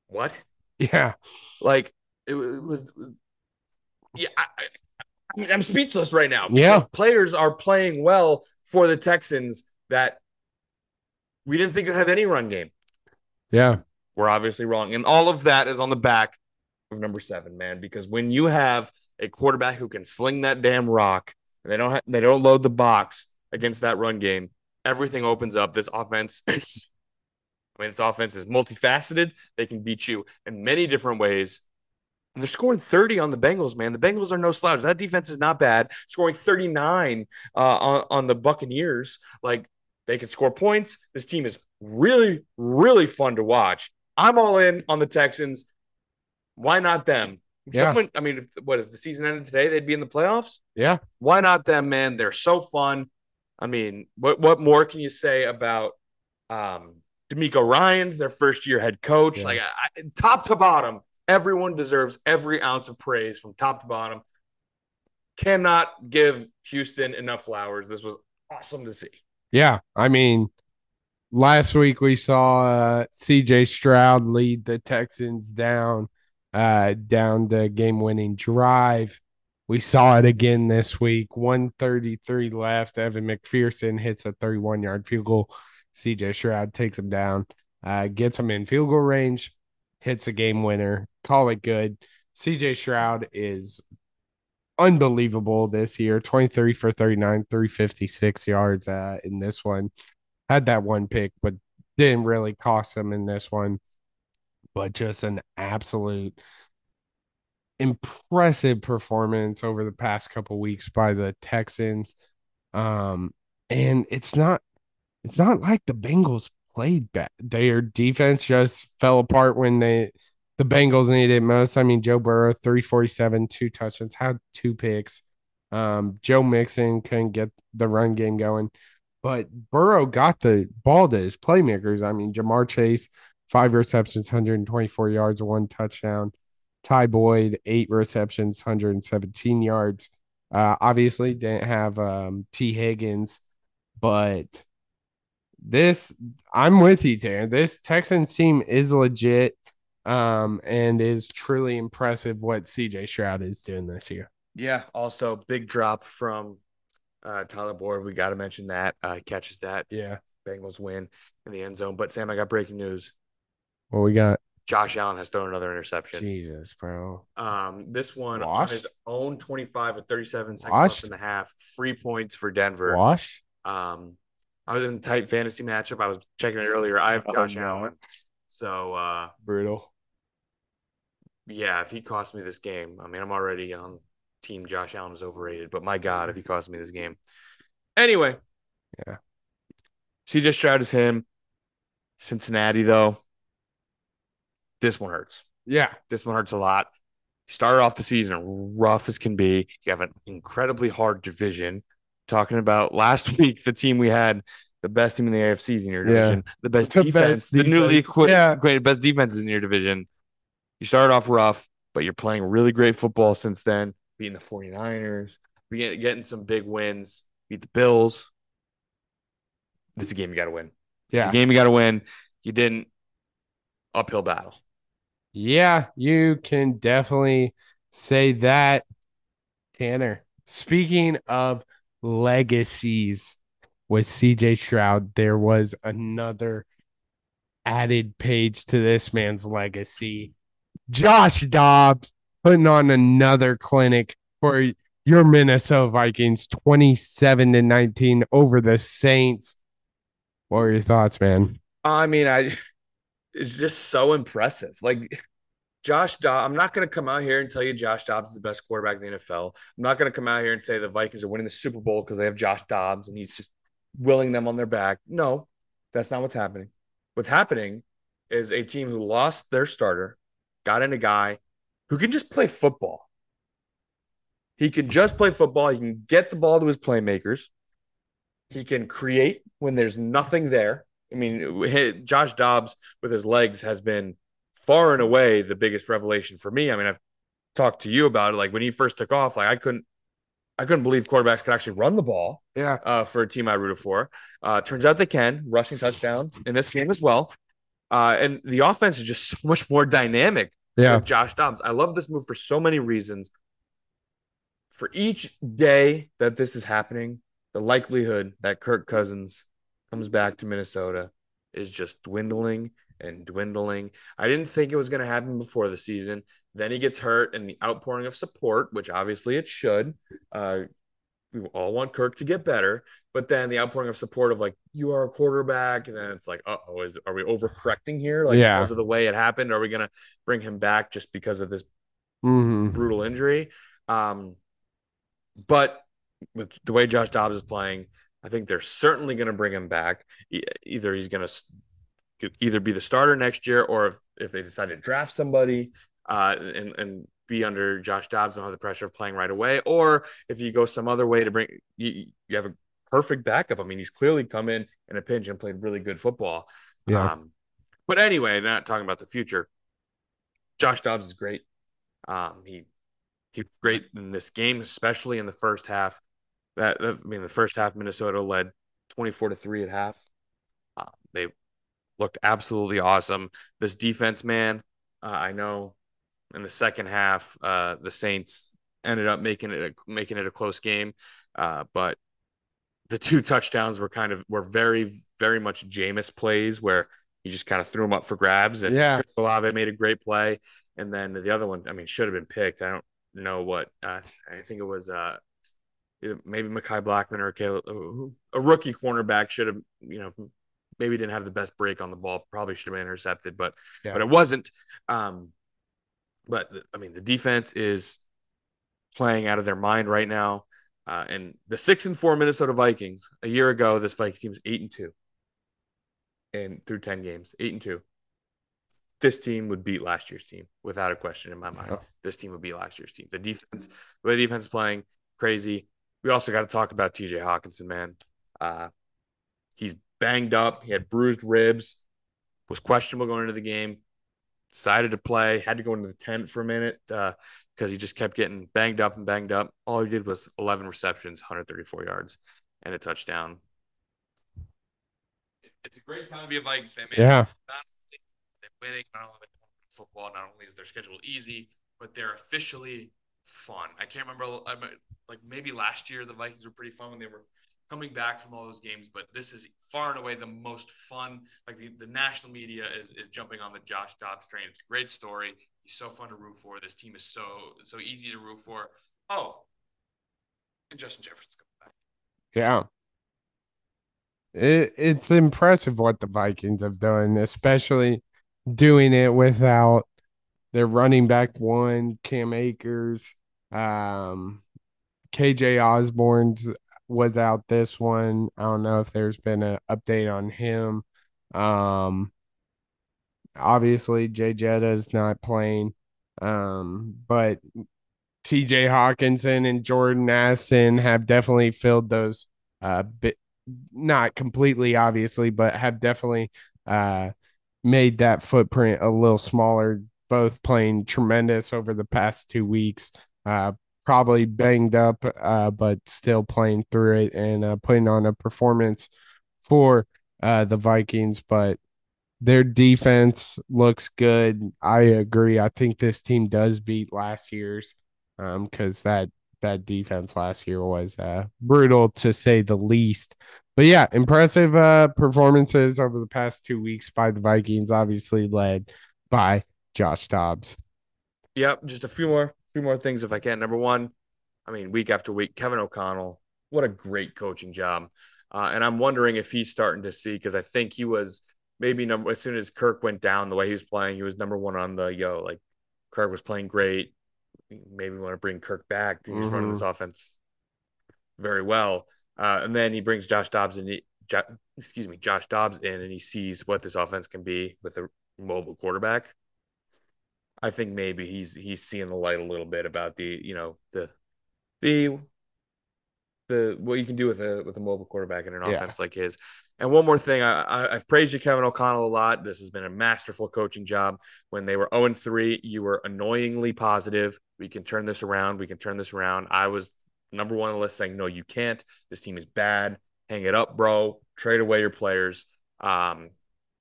What? Yeah. Like it, was. Yeah, I, I, I'm speechless right now. Yeah, players are playing well for the Texans that we didn't think would have any run game. Yeah, we're obviously wrong. And all of that is on the back of number seven, man, because when you have a quarterback who can sling that damn rock and they don't ha- they don't load the box against that run game, everything opens up. This offense I mean, this offense is multifaceted. They can beat you in many different ways. And they're scoring 30 on the Bengals, man. The Bengals are no slouch. That defense is not bad. Scoring 39 uh, on, on the Buccaneers. Like, they can score points. This team is really, really fun to watch. I'm all in on the Texans. Why not them? Yeah. Someone, I mean, if, what if the season ended today? They'd be in the playoffs. Yeah. Why not them, man? They're so fun. I mean, what what more can you say about um DeMeco Ryans, their first year head coach? Yeah. Like I, top to bottom, everyone deserves every ounce of praise from top to bottom. Cannot give Houston enough flowers. This was awesome to see. Yeah, I mean, last week we saw uh, C.J. Stroud lead the Texans down, uh, down the game-winning drive. We saw it again this week. 133 left. Evan McPherson hits a 31-yard field goal. C.J. Stroud takes him down, uh, gets him in field goal range, hits a game winner. Call it good. C.J. Stroud is unbelievable this year 23 for 39 356 yards uh, in this one had that one pick but didn't really cost him in this one but just an absolute impressive performance over the past couple weeks by the Texans um and it's not it's not like the Bengals played bad their defense just fell apart when they the Bengals needed most. I mean, Joe Burrow, 347, two touchdowns, had two picks. Um, Joe Mixon couldn't get the run game going, but Burrow got the ball to his playmakers. I mean, Ja'Marr Chase, five receptions, 124 yards, one touchdown. Ty Boyd, eight receptions, 117 yards. Uh, obviously, didn't have um, Tee Higgins, but this, I'm with you, Dan. This Texans team is legit um, and is truly impressive what CJ Stroud is doing this year. Yeah. Also, big drop from uh, Tyler Boyd. We got to mention that. Uh, catches that. Yeah. Bengals win in the end zone. But Sam, I got breaking news. What we got? Josh Allen has thrown another interception. Jesus, bro. Um, this one Wash? on his own 25 with 37 seconds Wash? left in the half. Free points for Denver. Wash? Um, I was in a tight fantasy matchup. I was checking it earlier. I have Oh, Josh no. Allen. So uh, Brutal. yeah, if he cost me this game, I mean, I'm already on team Josh Allen is overrated, but my God, if he cost me this game. Anyway, Yeah. CJ Stroud is him. Cincinnati, though, this one hurts. Yeah. This one hurts a lot. You started off the season rough as can be. You have an incredibly hard division. Talking about last week, the team we had, the best team in the AFC is in your Yeah. division. The best The defense, best the newly equipped, Yeah. great, best defense is in your division. You started off rough, but you're playing really great football since then, beating the 49ers, beat- getting some big wins, beat the Bills. This is a game you got to win. It's Yeah. a game you got to win. You didn't. Uphill battle. Yeah, you can definitely say that. Tanner, speaking of legacies with CJ Stroud, there was another added page to this man's legacy. Josh Dobbs putting on another clinic for your Minnesota Vikings 27 to 19 over the Saints. What are your thoughts, man? I mean, I it's just so impressive. Like Josh Dobbs, I'm not going to come out here and tell you Josh Dobbs is the best quarterback in the NFL. I'm not going to come out here and say the Vikings are winning the Super Bowl because they have Josh Dobbs and he's just willing them on their back. No, that's not what's happening. What's happening is a team who lost their starter, got in a guy who can just play football. He can just play football. He can get the ball to his playmakers. He can create when there's nothing there. I mean, Josh Dobbs with his legs has been far and away the biggest revelation for me. I mean, I've talked to you about it. Like when he first took off, like I couldn't, I couldn't believe quarterbacks could actually run the ball Yeah. uh, for a team I rooted for. Uh, turns out they can rushing touchdown in this game as well. Uh, and the offense is just so much more dynamic Yeah. with Josh Dobbs. I love this move for so many reasons. For each day that this is happening, the likelihood that Kirk Cousins comes back to Minnesota is just dwindling and dwindling. I didn't think it was going to happen before the season. Then he gets hurt, and the outpouring of support, which obviously it should. Uh, we all want Kirk to get better, but then the outpouring of support of like you are a quarterback, and then it's like, uh oh, is are we overcorrecting here? Like Yeah. because of the way it happened, are we gonna bring him back just because of this hmm brutal injury? Um, but with the way Josh Dobbs is playing, I think they're certainly going to bring him back. Either he's going to either be the starter next year, or if, if they decide to draft somebody uh, and and be under Josh Dobbs and have the pressure of playing right away, or if you go some other way to bring you, you have a perfect backup. I mean, he's clearly come in in a pinch and played really good football. Yeah. Um, but anyway, not talking about the future. Josh Dobbs is great. Um, he he great in this game, especially in the first half. That, that I mean, the first half, Minnesota led twenty four to three at half. Uh, they looked absolutely awesome. This defense, man, uh, I know in the second half, uh, the Saints ended up making it a, making it a close game, uh, but the two touchdowns were kind of were very very much Jameis plays where he just kind of threw them up for grabs and Yeah. Chris Olave made a great play, and then the other one, I mean, should have been picked. I don't know what uh, I think it was. Uh, maybe Mekhi Blackmon or Caleb, a rookie cornerback should have, you know, maybe didn't have the best break on the ball. Probably should have been intercepted, but Yeah. but it wasn't. Um, but I mean, the defense is playing out of their mind right now. Uh, and the six and four Minnesota Vikings a year ago, this Vikings team was eight and two, and through ten games, eight and two. This team would beat last year's team without a question in my mind. Yeah. This team would be last year's team. The defense, the way the defense is playing, crazy. We also got to talk about T.J. Hockenson, man. Uh, he's banged up. He had bruised ribs. Was questionable going into the game. Decided to play. Had to go into the tent for a minute because he just kept getting banged up and banged up. All he did was 11 receptions, 134 yards, and a touchdown. It's a great time to be a Vikings fan, man. Yeah. Not only they're winning, not only they're playing football, not only is their schedule easy, but they're officially fun. I can't remember, like maybe last year the Vikings were pretty fun when they were coming back from all those games, but this is far and away the most fun. Like the, the national media is is jumping on the Josh Dobbs train. It's a great story. He's so fun to root for. This team is so so easy to root for. Oh, and Justin Jefferson's coming back. Yeah. It, it's impressive what the Vikings have done, especially doing it without their running back one, Cam Akers. Um, KJ Osborn's was out this one. I don't know if there's been an update on him. Um, obviously Jay Jetta's not playing. Um, but TJ Hockenson and Jordan Addison have definitely filled those uh bit not completely obviously, but have definitely uh made that footprint a little smaller, both playing tremendous over the past two weeks. Uh probably banged up, uh, but still playing through it and uh, putting on a performance for uh, the Vikings. But their defense looks good. I agree. I think this team does beat last year's um because that that defense last year was uh brutal to say the least. But yeah, impressive uh performances over the past two weeks by the Vikings, obviously led by Josh Dobbs. Yep, just a few more, few more things if I can. Number one, I mean, week after week, Kevin O'Connell, what a great coaching job. Uh, and I'm wondering if he's starting to see because I think he was maybe number as soon as Kirk went down the way he was playing, he was number one on the yo like Kirk was playing great. Maybe we want to bring Kirk back. He's mm-hmm. running this offense very well, uh, and then he brings Josh Dobbs in. Jo- excuse me, Josh Dobbs in, and he sees what this offense can be with a mobile quarterback. I think maybe he's he's seeing the light a little bit about the you know the the the what you can do with a with a mobile quarterback in an Yeah. offense like his. And one more thing, I, I I've praised you, Kevin O'Connell, a lot. This has been a masterful coaching job. When they were 0 3, you were annoyingly positive. We can turn this around. We can turn this around. I was number one on the list saying, no, you can't. This team is bad. Hang it up, bro. Trade away your players. Um,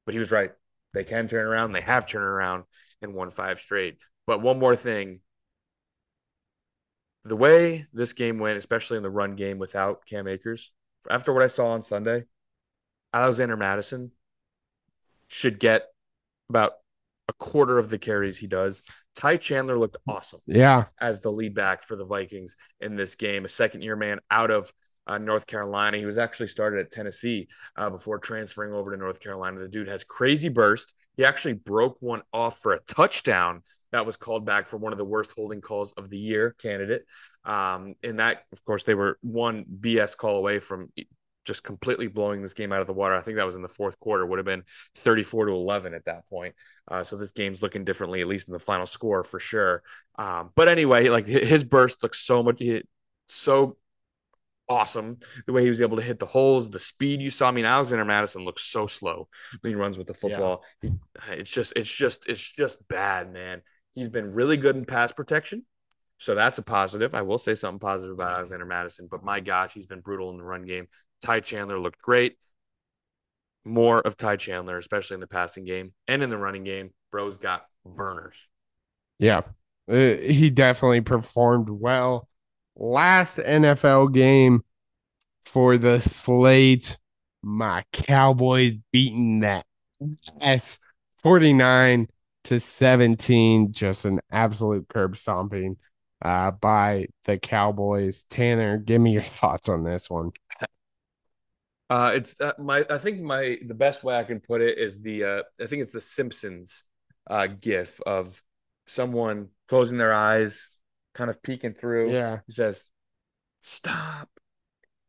but he was right. They can turn around. They have turned around and won five straight. But one more thing. The way this game went, especially in the run game without Cam Akers, after what I saw on Sunday, Alexander Mattison should get about a quarter of the carries he does. Ty Chandler looked awesome Yeah. as the lead back for the Vikings in this game, a second year man out of uh, North Carolina. He was actually started at Tennessee uh, before transferring over to North Carolina. The dude has crazy burst. He actually broke one off for a touchdown that was called back for one of the worst holding calls of the year candidate. Um, and that, of course, they were one BS call away from just completely blowing this game out of the water. I think that was in the fourth quarter, would have been 34 to 11 at that point. Uh, so this game's looking differently, at least in the final score for sure. Um, but anyway, like his burst looks so much, so awesome. The way he was able to hit the holes, the speed you saw. I mean, Alexander Mattison looks so slow when he runs with the football. Yeah. He, it's just, it's just, it's just bad, man. He's been really good in pass protection. So that's a positive. I will say something positive about Alexander Mattison, but my gosh, he's been brutal in the run game. Ty Chandler looked great. More of Ty Chandler, especially in the passing game and in the running game. Bro's got burners. Yeah, uh, he definitely performed well. Last NFL game for the slate, my Cowboys beating that S 49 to 17. Just an absolute curb stomping uh, by the Cowboys. Tanner, give me your thoughts on this one. Uh, it's uh, my. I think my the best way I can put it is the. Uh, I think it's the Simpsons uh, gif of someone closing their eyes, kind of peeking through. Yeah, he says, "Stop!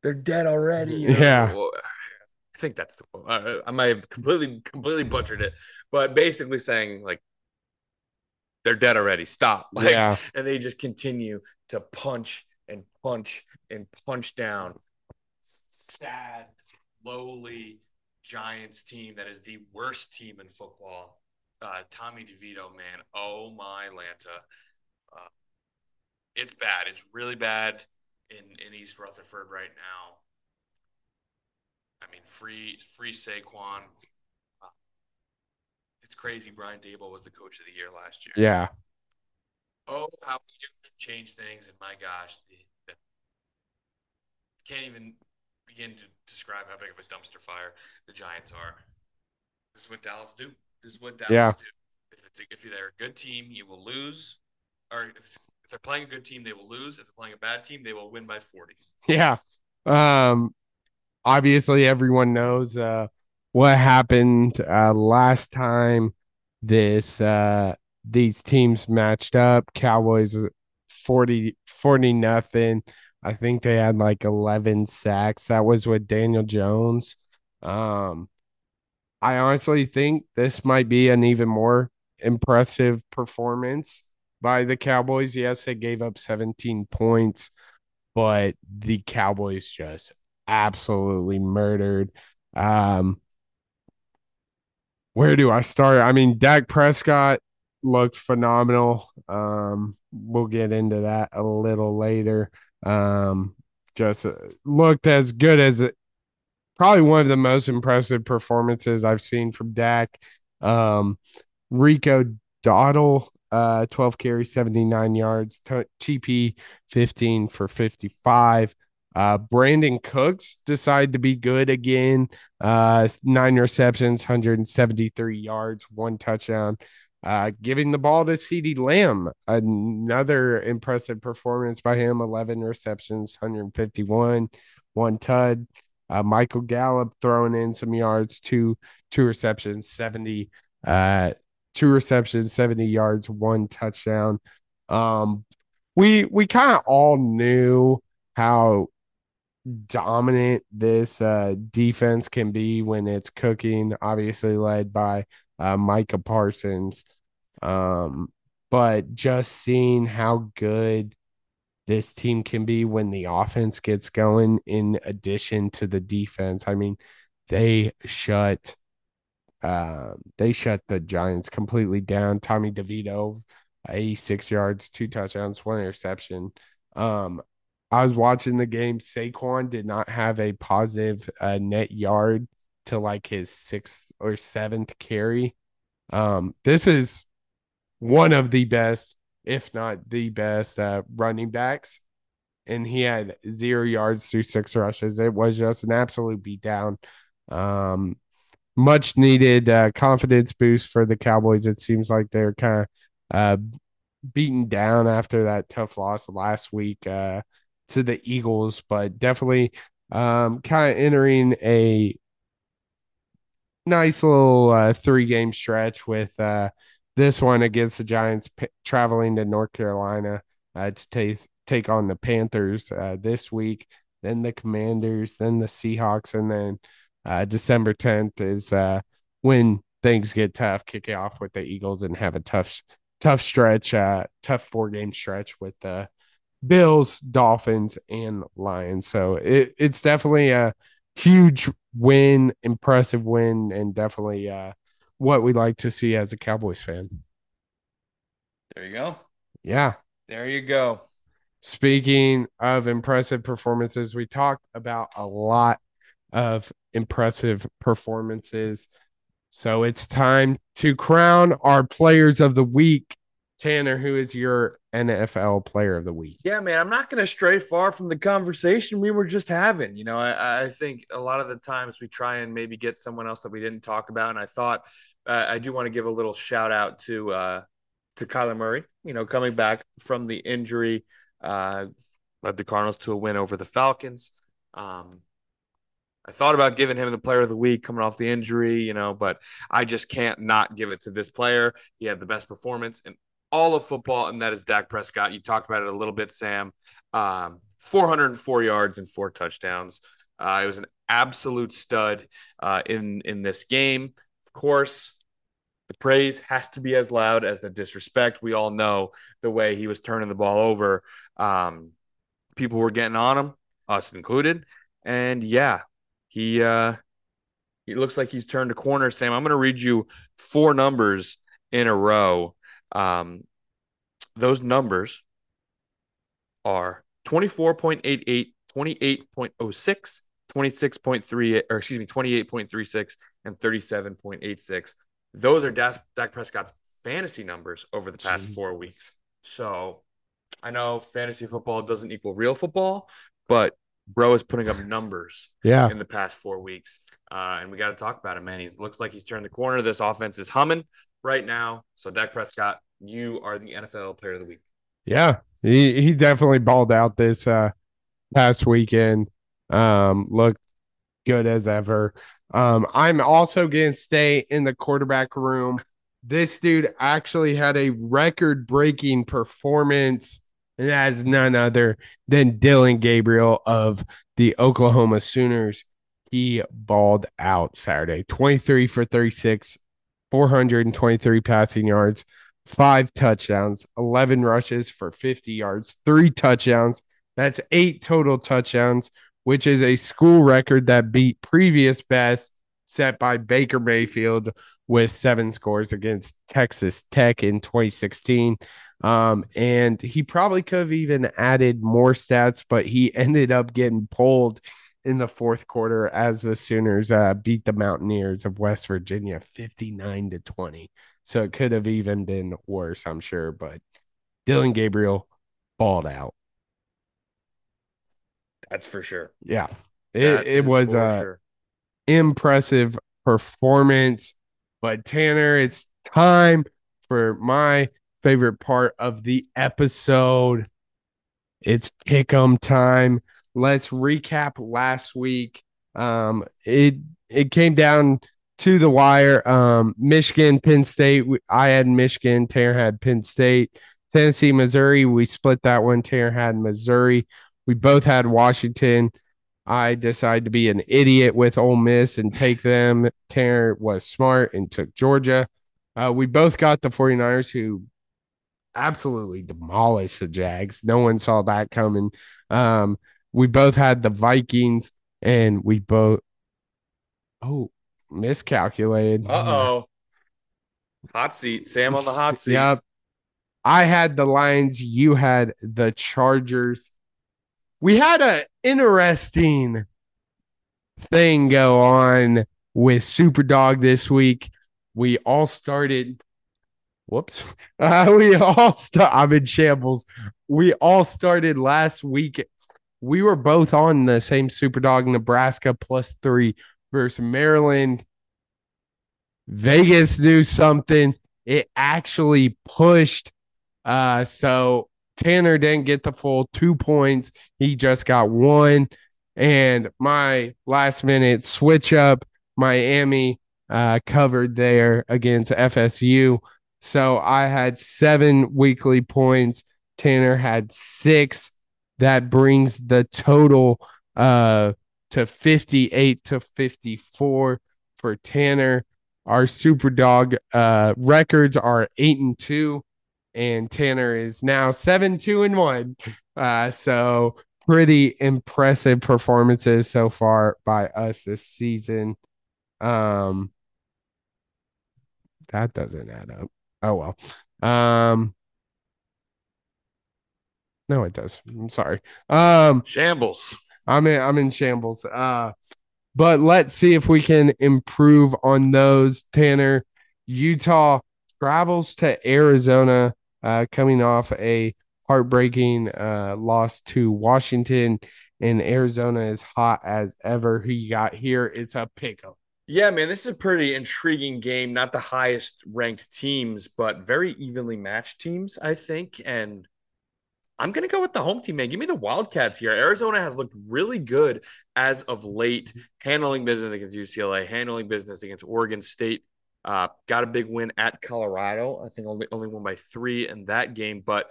They're dead already." yeah. I think that's the quote. I, I might have completely completely butchered it, but basically saying like they're dead already. Stop. Like, yeah. And they just continue to punch and punch and punch down. Sad, lowly Giants team that is the worst team in football. Uh, Tommy DeVito, man. Oh my Lanta. Uh, it's bad. It's really bad in, in East Rutherford right now. I mean, free free Saquon. Uh, it's crazy. Brian Daboll was the coach of the year last year. Yeah. Oh, how he change things, and my gosh, the, the, can't even begin to describe how big of a dumpster fire the Giants are. This is what Dallas do. This is what Dallas yeah. do. If it's a, if they're a good team, you will lose, or if, if they're playing a good team, they will lose. If they're playing a bad team, they will win by forty. Yeah. Um. Obviously, everyone knows. Uh what happened uh, last time this uh, these teams matched up. Cowboys 40, 40 nothing. I think they had like 11 sacks. That was with Daniel Jones. Um, I honestly think this might be an even more impressive performance by the Cowboys. Yes, they gave up 17 points, but the Cowboys just absolutely murdered. Um, where do I start? I mean, Dak Prescott looked phenomenal. Um, we'll get into that a little later. Um, just uh, looked as good as it, probably one of the most impressive performances I've seen from Dak. Um, Rico Dowdle, uh, 12 carries, 79 yards, T- TP 15 for 55. Uh, Brandin Cooks decided to be good again. Uh, nine receptions, 173 yards, one touchdown. Uh, giving the ball to CeeDee Lamb, another impressive performance by him. 11 receptions, 151, one tud. Uh, Michael Gallup throwing in some yards, two two receptions, 70, uh, two receptions, 70 yards, one touchdown. Um, we we kind of all knew how dominant this uh, defense can be when it's cooking, obviously led by uh, Micah Parsons. Um, but just seeing how good this team can be when the offense gets going, in addition to the defense. I mean, they shut uh, they shut the Giants completely down. Tommy DeVito, 86 yards, two touchdowns, one interception. Um, I was watching the game. Saquon did not have a positive uh, net yard to like his sixth or seventh carry. Um, this is one of the best, if not the best, uh, running backs. And he had zero yards through six rushes. It was just an absolute beatdown. Um, much needed uh, confidence boost for the Cowboys. It seems like they're kind of uh, beaten down after that tough loss last week. Uh, to the Eagles, but definitely um, kind of entering a nice little uh, three game stretch with uh, this one against the Giants p- traveling to North Carolina uh, to take take on the Panthers this week, then the Commanders, then the Seahawks, and then uh, December 10th is uh, when things get tough, kick it off with the Eagles and have a tough tough stretch, tough four game stretch with the Bills, Dolphins, and Lions. So it, it's definitely a huge win, impressive win, and definitely uh, what we like to see as a Cowboys fan. There you go. Yeah. There you go. Speaking of impressive performances, we talked about a lot of impressive performances. So it's time to crown our players of the week. Tanner, who is your NFL player of the week? Yeah, man, I'm not going to stray far from the conversation we were just having. You know, I, I, think a lot of the times we try and maybe get someone else that we didn't talk about. And I thought uh, I do want to give a little shout out to uh, to Kyler Murray. You know, coming back from the injury, uh, led the Cardinals to a win over the Falcons. Um, I thought about giving him the player of the week coming off the injury, you know, but I just can't not give it to this player. He had the best performance in all of football, and that is Dak Prescott. You talked about it a little bit, Sam. Um, 404 yards and four touchdowns. Uh, it was an absolute stud uh, in in this game. Of course, the praise has to be as loud as the disrespect. We all know the way he was turning the ball over. Um, people were getting on him, us included. And yeah, he uh he looks like he's turned a corner. Sam, I'm going to read you four numbers in a row. Um, those numbers are 24.88, 28.06, 26.3, or excuse me, 28.36, and 37.86. Those are Dak, Prescott's fantasy numbers over the past Jeez. four weeks. So I know fantasy football doesn't equal real football, but bro is putting up numbers yeah. in the past four weeks. Uh, and we got to talk about him, man. He looks like he's turned the corner. This offense is humming right now. So, Dak Prescott, you are the NFL player of the week. Yeah, he, he definitely balled out this uh, past weekend. Um, looked good as ever. Um, I'm also going to stay in the quarterback room. This dude actually had a record breaking performance and that is none other than Dillon Gabriel of the Oklahoma Sooners. He balled out Saturday 23 for 36, 423 passing yards, five touchdowns, 11 rushes for 50 yards, three touchdowns. That's eight total touchdowns, which is a school record that beat previous best set by Baker Mayfield with seven scores against Texas Tech in 2016. Um, and he probably could have even added more stats, but he ended up getting pulled in the fourth quarter as the Sooners uh, beat the Mountaineers of West Virginia 59 to 20. So it could have even been worse, I'm sure. But Dillon Gabriel balled out. That's for sure. Yeah. It, it was a sure. impressive performance. But Tanner, it's time for my favorite part of the episode. It's pick'em time. Let's recap last week. Um, it it came down to the wire. Um, Michigan, Penn State. I had Michigan. Tanner had Penn State. Tennessee, Missouri. We split that one. Tanner had Missouri. We both had Washington. I decided to be an idiot with Ole Miss and take them. Tanner was smart and took Georgia. Uh, we both got the 49ers, who absolutely demolished the Jags. No one saw that coming. Um, we both had the Vikings, and we both oh miscalculated. Uh oh, hot seat. Sam on the hot seat. Yep. I had the Lions. You had the Chargers. We had a interesting thing go on with Superdog this week. We all started Whoops. Uh, we all start. I'm in shambles. We all started last week. We were both on the same Superdog Nebraska plus three versus Maryland. Vegas knew something. It actually pushed. Uh, so Tanner didn't get the full two points. He just got one. And my last minute switch up, Miami uh, covered there against FSU. So I had seven weekly points. Tanner had six. That brings the total uh, to 58 to 54 for Tanner. Our super dog uh, records are eight and two and Tanner is now seven, two, and one. Uh, so pretty impressive performances so far by us this season. Um, that doesn't add up. Oh well. Um, no, it does. I'm sorry. Um, Shambles. I'm in. I'm in shambles. Uh, but let's see if we can improve on those. Tanner, Utah travels to Arizona, uh, coming off a heartbreaking uh, loss to Washington, and Arizona is hot as ever. Who you got here? It's a pickup. Yeah, man, this is a pretty intriguing game. Not the highest ranked teams, but very evenly matched teams, I think. And I'm going to go with the home team, man. Give me the Wildcats here. Arizona has looked really good as of late, handling business against UCLA, handling business against Oregon State. Uh, got a big win at Colorado. I think only only won by three in that game, but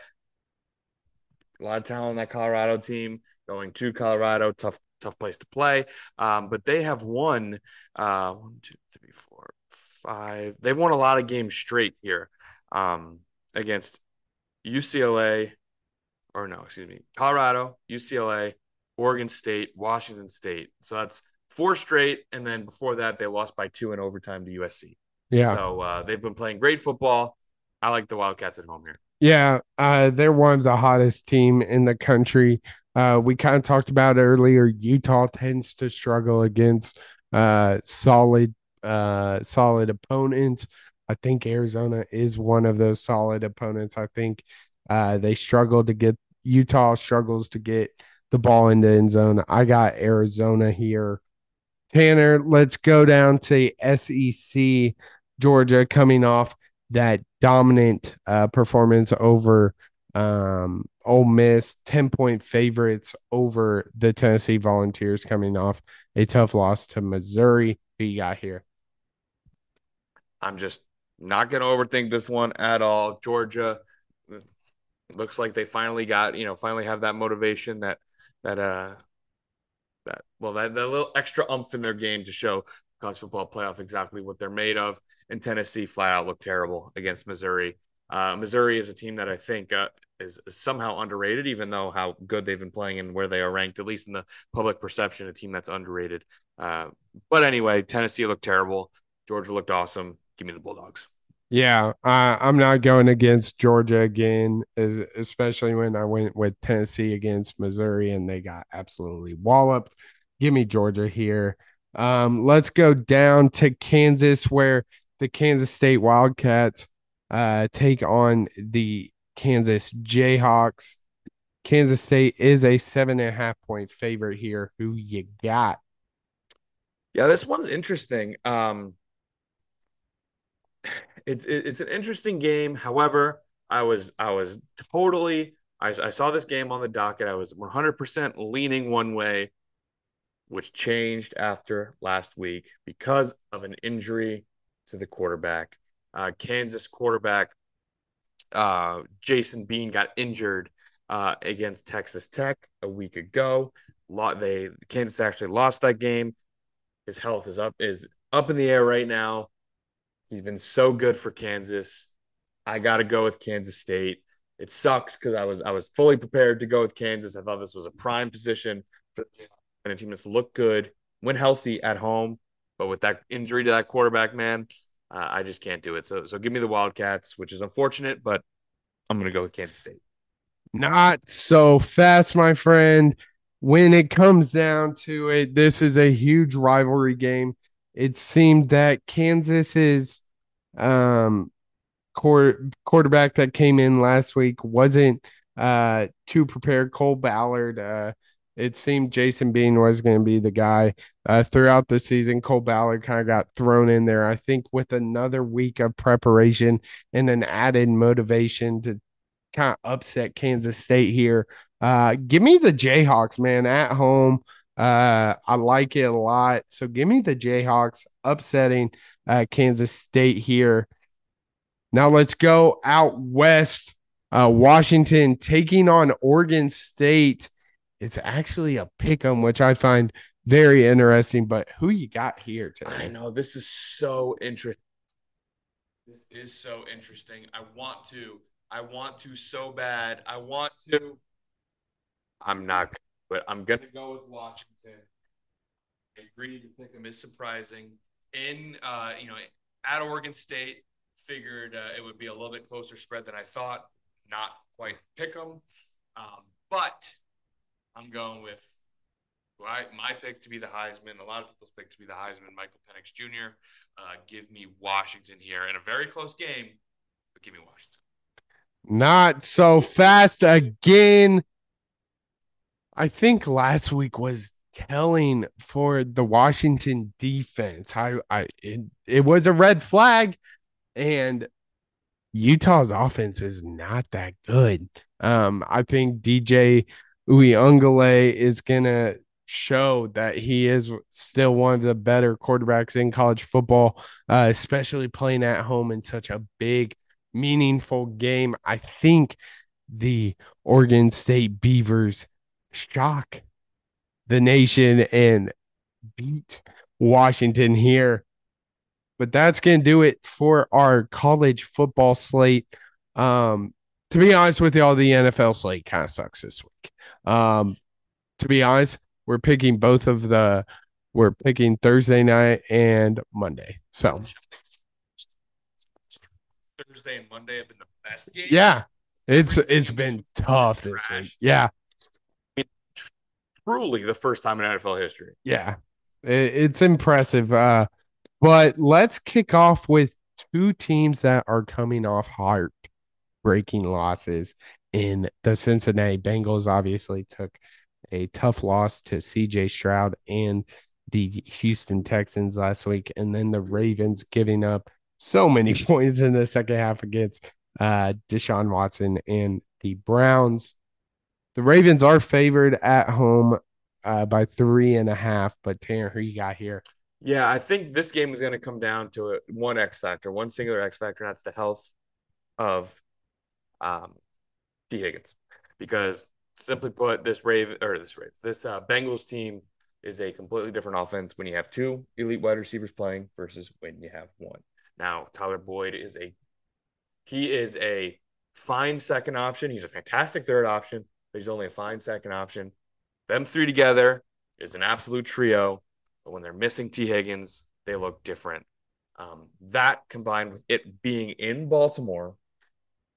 a lot of talent on that Colorado team. Going to Colorado, tough tough place to play. Um, but they have won uh, one, two, three, four, five. They've won a lot of games straight here um, against UCLA, or no, excuse me, Colorado, UCLA, Oregon State, Washington State. So that's four straight, and then before that, they lost by two in overtime to USC. Yeah. So uh, they've been playing great football. I like the Wildcats at home here. Yeah, uh, they're one of the hottest team in the country. Uh, we kind of talked about earlier. Utah tends to struggle against uh, solid, uh, solid opponents. I think Arizona is one of those solid opponents. I think uh, they struggle to get Utah struggles to get the ball into end zone. I got Arizona here. Tanner, let's go down to SEC. Georgia coming off that dominant uh, performance over um, Ole Miss, 10 point favorites over the Tennessee Volunteers coming off a tough loss to Missouri. Who you got here? I'm just not going to overthink this one at all. Georgia looks like they finally got, you know, finally have that motivation that, that, uh, that, well, that, that little extra umph in their game to show college football playoff exactly what they're made of. And Tennessee flat out looked terrible against Missouri. Uh, Missouri is a team that I think uh, is, somehow underrated, even though how good they've been playing and where they are ranked, at least in the public perception, a team that's underrated. Uh, but anyway, Tennessee looked terrible. Georgia looked awesome. Give me the Bulldogs. Yeah, I'm not going against Georgia again, especially when I went with Tennessee against Missouri and they got absolutely walloped. Give me Georgia here. Um, let's go down to Kansas, where the Kansas State Wildcats uh, take on the Kansas Jayhawks. Kansas State is a seven and a half point favorite here. Who you got? Yeah, this one's interesting. Um, it's it's an interesting game. However, I was I was totally I, I saw this game on the docket. I was 100% leaning one way, which changed after last week because of an injury to the quarterback. Uh, Kansas quarterback uh, Jason Bean got injured uh, against Texas Tech a week ago. Lot they Kansas actually lost that game. His health is up is up in the air right now. He's been so good for Kansas. I got to go with Kansas State. It sucks because I was I was fully prepared to go with Kansas. I thought this was a prime position for a team that's looked good when healthy at home, but with that injury to that quarterback, man, uh, I just can't do it. So so give me the Wildcats, which is unfortunate, but I'm going to go with Kansas State. Not so fast, my friend. When it comes down to it, this is a huge rivalry game. It seemed that Kansas's um, core quarterback that came in last week wasn't uh, too prepared. Cole Ballard uh, it seemed Jason Bean was going to be the guy uh, throughout the season. Cole Ballard kind of got thrown in there. I think with another week of preparation and an added motivation to kind of upset Kansas State here. Uh, give me the Jayhawks, man, at home. Uh, I like it a lot. So give me the Jayhawks upsetting uh, Kansas State here. Now let's go out west. Uh, Washington taking on Oregon State it's actually a pick 'em, which I find very interesting. But who you got here today? I know this is so interesting. This is so interesting. I want to. I want to so bad. I want to. I'm not, but I'm gonna go with Washington. I agree to pick them is surprising. In uh, you know, at Oregon State, figured uh, it would be a little bit closer spread than I thought. Not quite pick them, um, but I'm going with my, my pick to be the Heisman. A lot of people's pick to be the Heisman, Michael Penix Jr. Uh, give me Washington here in a very close game, but give me Washington. Not so fast again. I think last week was telling for the Washington defense. I, I it, it was a red flag, and Utah's offense is not that good. Um, I think DJ Uiagalelei is gonna show that he is still one of the better quarterbacks in college football, uh, especially playing at home in such a big, meaningful game. I think the Oregon State Beavers shock the nation and beat Washington here. But that's going to do it for our college football slate. Um, to be honest with you, all the NFL slate kind of sucks this week. Um, to be honest, we're picking both of the we're picking Thursday night and Monday. So Thursday and Monday have been the best games. yeah, it's it's been tough this week. Yeah, Truly the first time in NFL history. yeah, it's impressive. Uh, but let's kick off with two teams that are coming off heart-breaking losses. In the Cincinnati Bengals, obviously took a tough loss to CJ Stroud and the Houston Texans last week, and then the Ravens giving up so many points in the second half against uh, Deshaun Watson and the Browns. The Ravens are favored at home uh, by three and a half, but Tanner, who you got here? Yeah, I think this game is going to come down to one X factor, one singular X factor, and that's the health of um, Tee Higgins. Because simply put, this Raven or this Ravens, this uh, Bengals team is a completely different offense when you have two elite wide receivers playing versus when you have one. Now, Tyler Boyd is a he is a fine second option. He's a fantastic third option, but he's only a fine second option. Them three together is an absolute trio. But when they're missing Tee Higgins, they look different. Um, that combined with it being in Baltimore,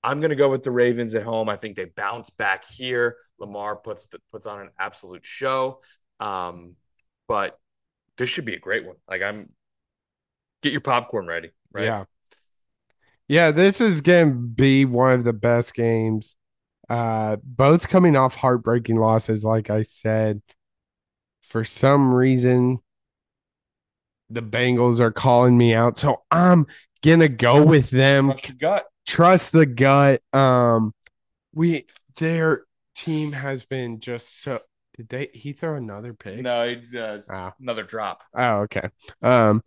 I'm going to go with the Ravens at home. I think they bounce back here. Lamar puts the, puts on an absolute show. Um, but this should be a great one. Like I'm, get your popcorn ready. Right? Yeah. Yeah, this is going to be one of the best games. Uh, both coming off heartbreaking losses, like I said. For some reason, the Bengals are calling me out, so I'm gonna go with them. Trust your gut. Trust the gut. Um, we their team has been just so. Did they? He throw another pick? No, he, uh, Ah. another drop. Oh, okay. Um,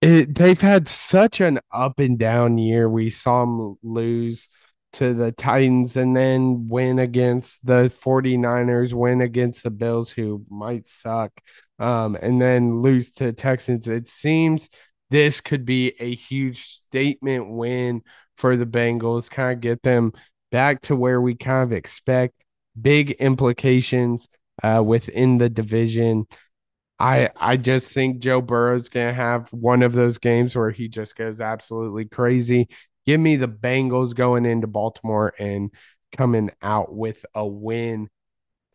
it, they've had such an up and down year. We saw them lose to the Titans and then win against the 49ers, win against the Bills, who might suck, um, and then lose to Texans. It seems this could be a huge statement win for the Bengals, kind of get them back to where we kind of expect. Big implications uh, within the division. I I just think Joe Burrow's gonna have one of those games where he just goes absolutely crazy. Give me the Bengals going into Baltimore and coming out with a win.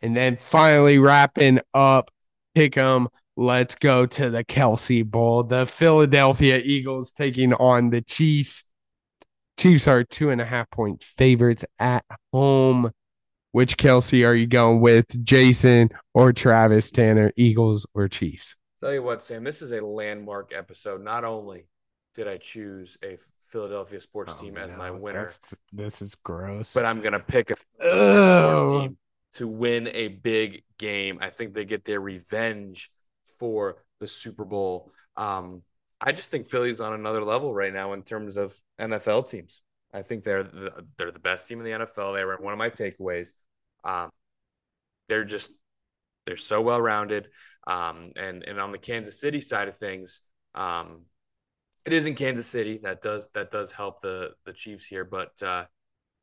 And then finally wrapping up, pick 'em. Let's go to the Kelce Bowl. The Philadelphia Eagles taking on the Chiefs. Chiefs are two and a half point favorites at home. Which Kelce are you going with? Jason or Travis Tanner, Eagles or Chiefs? Tell you what, Sam, this is a landmark episode. Not only did I choose a Philadelphia sports team as my Oh, winner, that's- this is gross. but I'm gonna pick a Philadelphia sports team to win a big game. I think they get their revenge for the Super Bowl. Um, I just think Philly's on another level right now in terms of NFL teams. I think they're the, they're the best team in the NFL. They were one of my takeaways. Um, they're just they're so well rounded. Um, and and on the Kansas City side of things, um, it is in Kansas City that does that does help the the Chiefs here, but uh,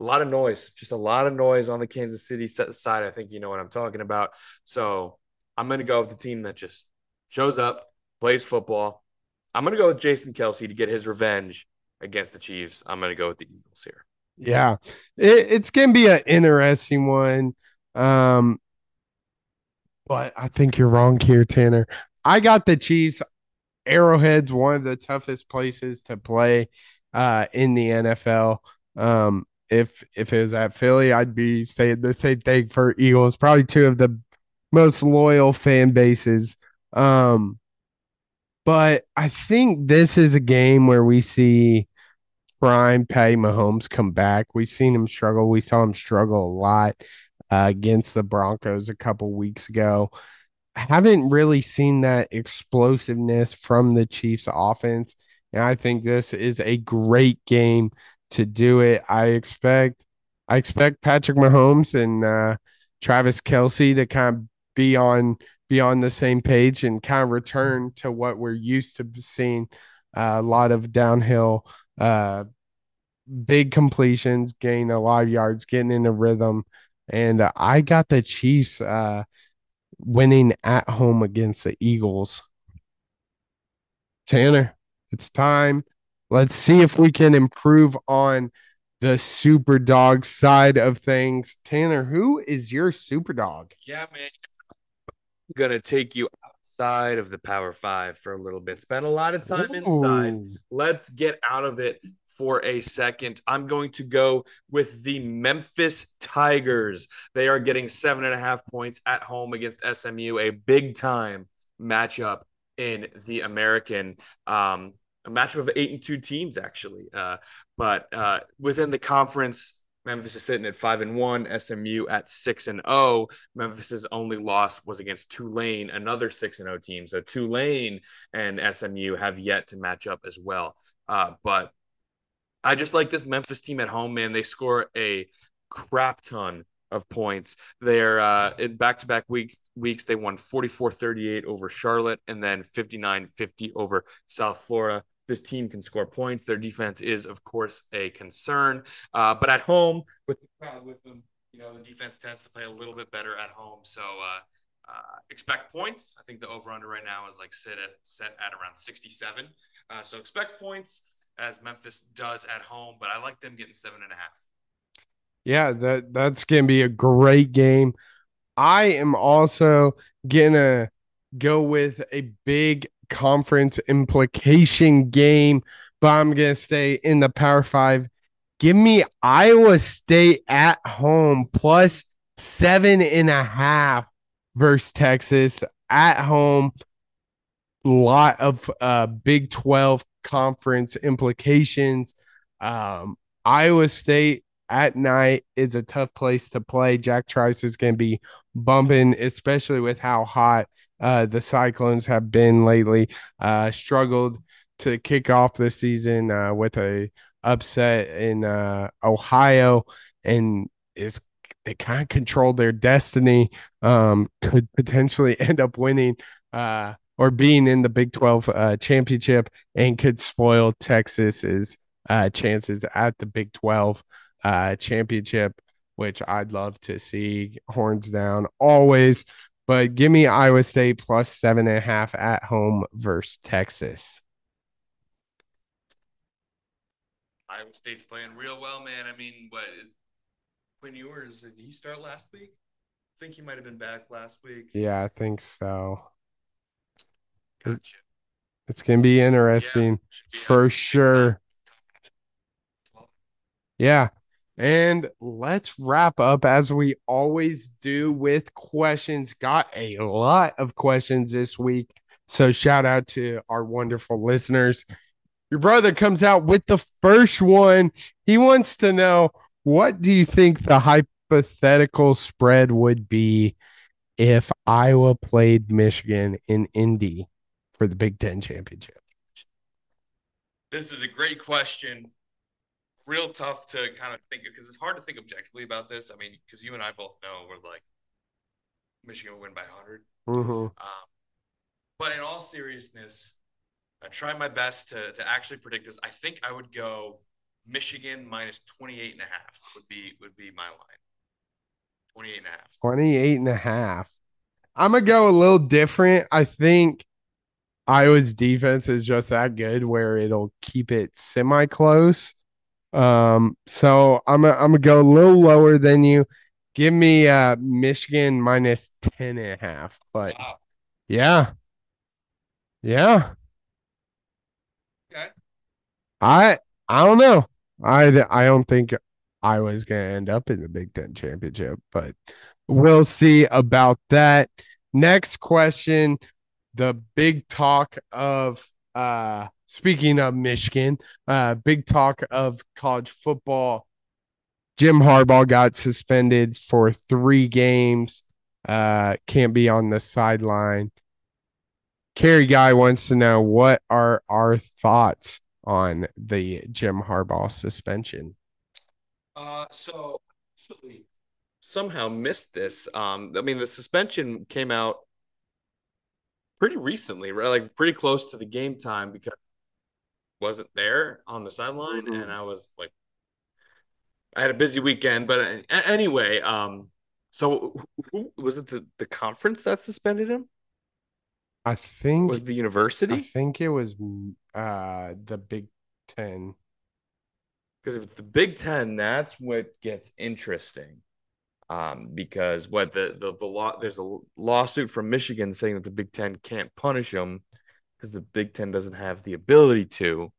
a lot of noise, just a lot of noise on the Kansas City side. I think you know what I'm talking about. So I'm going to go with the team that just shows up, plays football. I'm going to go with Jason Kelce to get his revenge against the Chiefs. I'm going to go with the Eagles here. Yeah, it, it's going to be an interesting one. Um, but I think you're wrong here, Tanner. I got the Chiefs. Arrowhead's one of the toughest places to play uh, in the NFL. Um, if if it was at Philly, I'd be saying the same thing for Eagles. Probably two of the most loyal fan bases. Um, but I think this is a game where we see prime Patty Mahomes come back. We've seen him struggle. We saw him struggle a lot uh, against the Broncos a couple weeks ago. I haven't really seen that explosiveness from the Chiefs offense. And I think this is a great game to do it. I expect I expect Patrick Mahomes and uh, Travis Kelce to kind of be on be on the same page and kind of return to what we're used to seeing. Uh, a lot of downhill, uh, big completions, gain a lot of yards, getting in a rhythm, and uh, I got the Chiefs uh, winning at home against the Eagles. Tanner, it's time. Let's see if we can improve on the super dog side of things. Tanner, who is your super dog? Yeah, man. I'm gonna take you outside of the Power Five for a little bit. Spend a lot of time Ooh. inside. Let's get out of it for a second. I'm going to go with the Memphis Tigers. They are getting seven and a half points at home against SMU, a big time matchup in the American. Um, a matchup of eight and two teams, actually. Uh, but uh, within the conference, Memphis is sitting at five and one, SMU at six and zero. Oh. Memphis's only loss was against Tulane, another six and zero oh team. So Tulane and SMU have yet to match up as well. Uh, but I just like this Memphis team at home, man. They score a crap ton of points. They're uh, in back-to-back week weeks. They won 44-38 over Charlotte and then 59-50 over South Florida. This team can score points. Their defense is, of course, a concern. Uh, but at home, with the crowd with them, you know, the defense tends to play a little bit better at home. So uh, uh, expect points. I think the over/under right now is like set at set at around 67. Uh, so expect points as Memphis does at home, but I like them getting seven and a half. Yeah, that that's gonna be a great game. I am also gonna go with a big conference implication game, but I'm gonna stay in the Power Five. Give me Iowa State at home plus seven and a half versus Texas at home. Lot of uh, Big 12 conference implications. Um, Iowa State at night is a tough place to play. Jack Trice is going to be bumping, especially with how hot uh, the Cyclones have been lately. Uh, struggled to kick off the season uh, with a upset in uh, Ohio, and is they kind of controlled their destiny. Um, could potentially end up winning. Uh, or being in the Big 12 uh, championship and could spoil Texas's chances at the Big 12 uh, championship, which I'd love to see horns down always. But give me Iowa State plus seven and a half at home versus Texas. Iowa State's playing real well, man. I mean, what Quinn Ewers did he start last week? I think he might have been back last week. Yeah, I think so. Gotcha. It's gonna be interesting yeah, be for sure. Yeah. And let's wrap up as we always do with questions. Got a lot of questions this week. So shout out to our wonderful listeners. Your brother comes out with the first one. He wants to know what do you think the hypothetical spread would be if Iowa played Michigan in Indy? for the Big Ten championship? This is a great question. Real tough to kind of think because it's hard to think objectively about this. I mean, because you and I both know we're like Michigan will win by 100. Mm-hmm. Um, but in all seriousness, I try my best to to actually predict this. I think I would go Michigan minus 28 and a half would be would be my line. 28 and a half. 28 and a half. I'm going to go a little different. I think Iowa's defense is just that good where it'll keep it semi close. Um, so I'm a, I'm gonna go a little lower than you. Give me uh Michigan minus 10 and a half. But Wow. yeah. Yeah. Okay. I I don't know. I I don't think I was to end up in the Big 10 championship, but we'll see about that. Next question, the big talk of uh speaking of Michigan, uh big talk of college football. Jim Harbaugh got suspended for 3 games. Uh can't be on the sideline. Carrie Guy wants to know what are our thoughts on the Jim Harbaugh suspension. Uh, so somehow missed this. Um, I mean, the suspension came out pretty recently, right? Like pretty close to the game time because wasn't there on the sideline, Mhm. and I was like, I had a busy weekend. But anyway, um, so who, was it the the conference that suspended him? I think Was the I think it was uh the Big 10. Because if it's the Big Ten, that's what gets interesting. Um, because what the the the law there's a lawsuit from Michigan saying that the Big Ten can't punish him because the Big Ten doesn't have the ability to.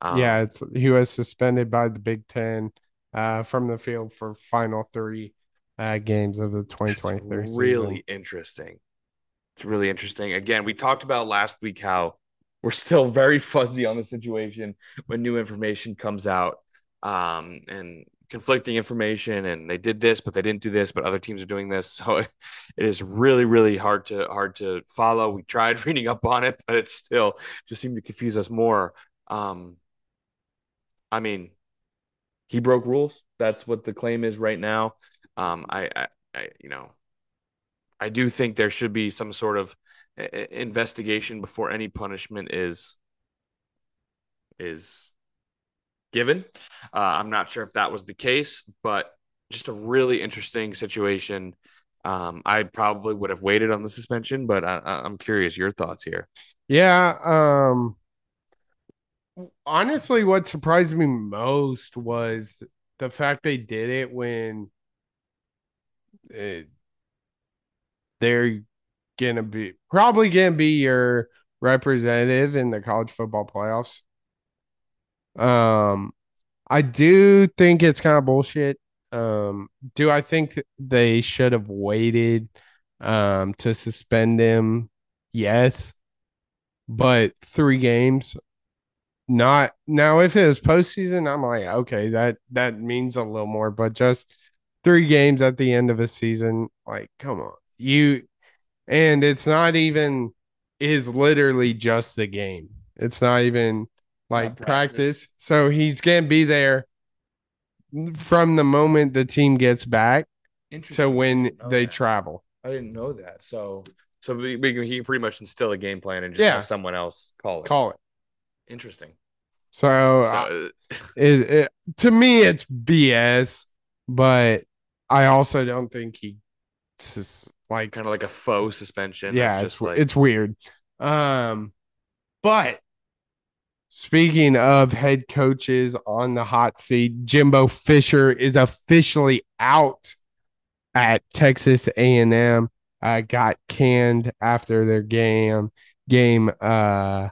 Um, yeah, it's he was suspended by the Big 10 uh from the field for final 3 uh games of the it's 2023 season. really interesting. It's really interesting. Again, we talked about last week how we're still very fuzzy on the situation when new information comes out, um, and conflicting information. And they did this, but they didn't do this, but other teams are doing this. So it is really, really hard to hard to follow. We tried reading up on it, but it still just seemed to confuse us more. Um, I mean, he broke rules. That's what the claim is right now. Um, I, I, I you know, I do think there should be some sort of i- i- investigation before any punishment is is given. Uh, I'm not sure if that was the case, but just a really interesting situation. Um, I probably would have waited on the suspension, but I, I'm curious your thoughts here. Yeah, um honestly what surprised me most was the fact they did it when it, they're gonna be probably gonna be your representative in the college football playoffs. Um, I do think it's kind of bullshit. Um, do I think they should have waited um to suspend him? Yes, but three games, not now. If it was postseason, I'm like, okay, that that means a little more. But just three games at the end of a season, like, come on, you. And it's not even is literally just the game. It's not even like practice. practice. So he's gonna be there from the moment the team gets back to when they travel. I didn't know that. So, so we, we can, he can pretty much instill a game plan and just Yeah. have someone else call it. Call it. Interesting. So, So, uh, it, it, to me, it's BS. But I also don't think he just like kind of like a faux suspension. yeah, just it's like it's weird. Um, but speaking of head coaches on the hot seat, Jimbo Fisher is officially out at Texas A&M. Uh, got canned after their game game uh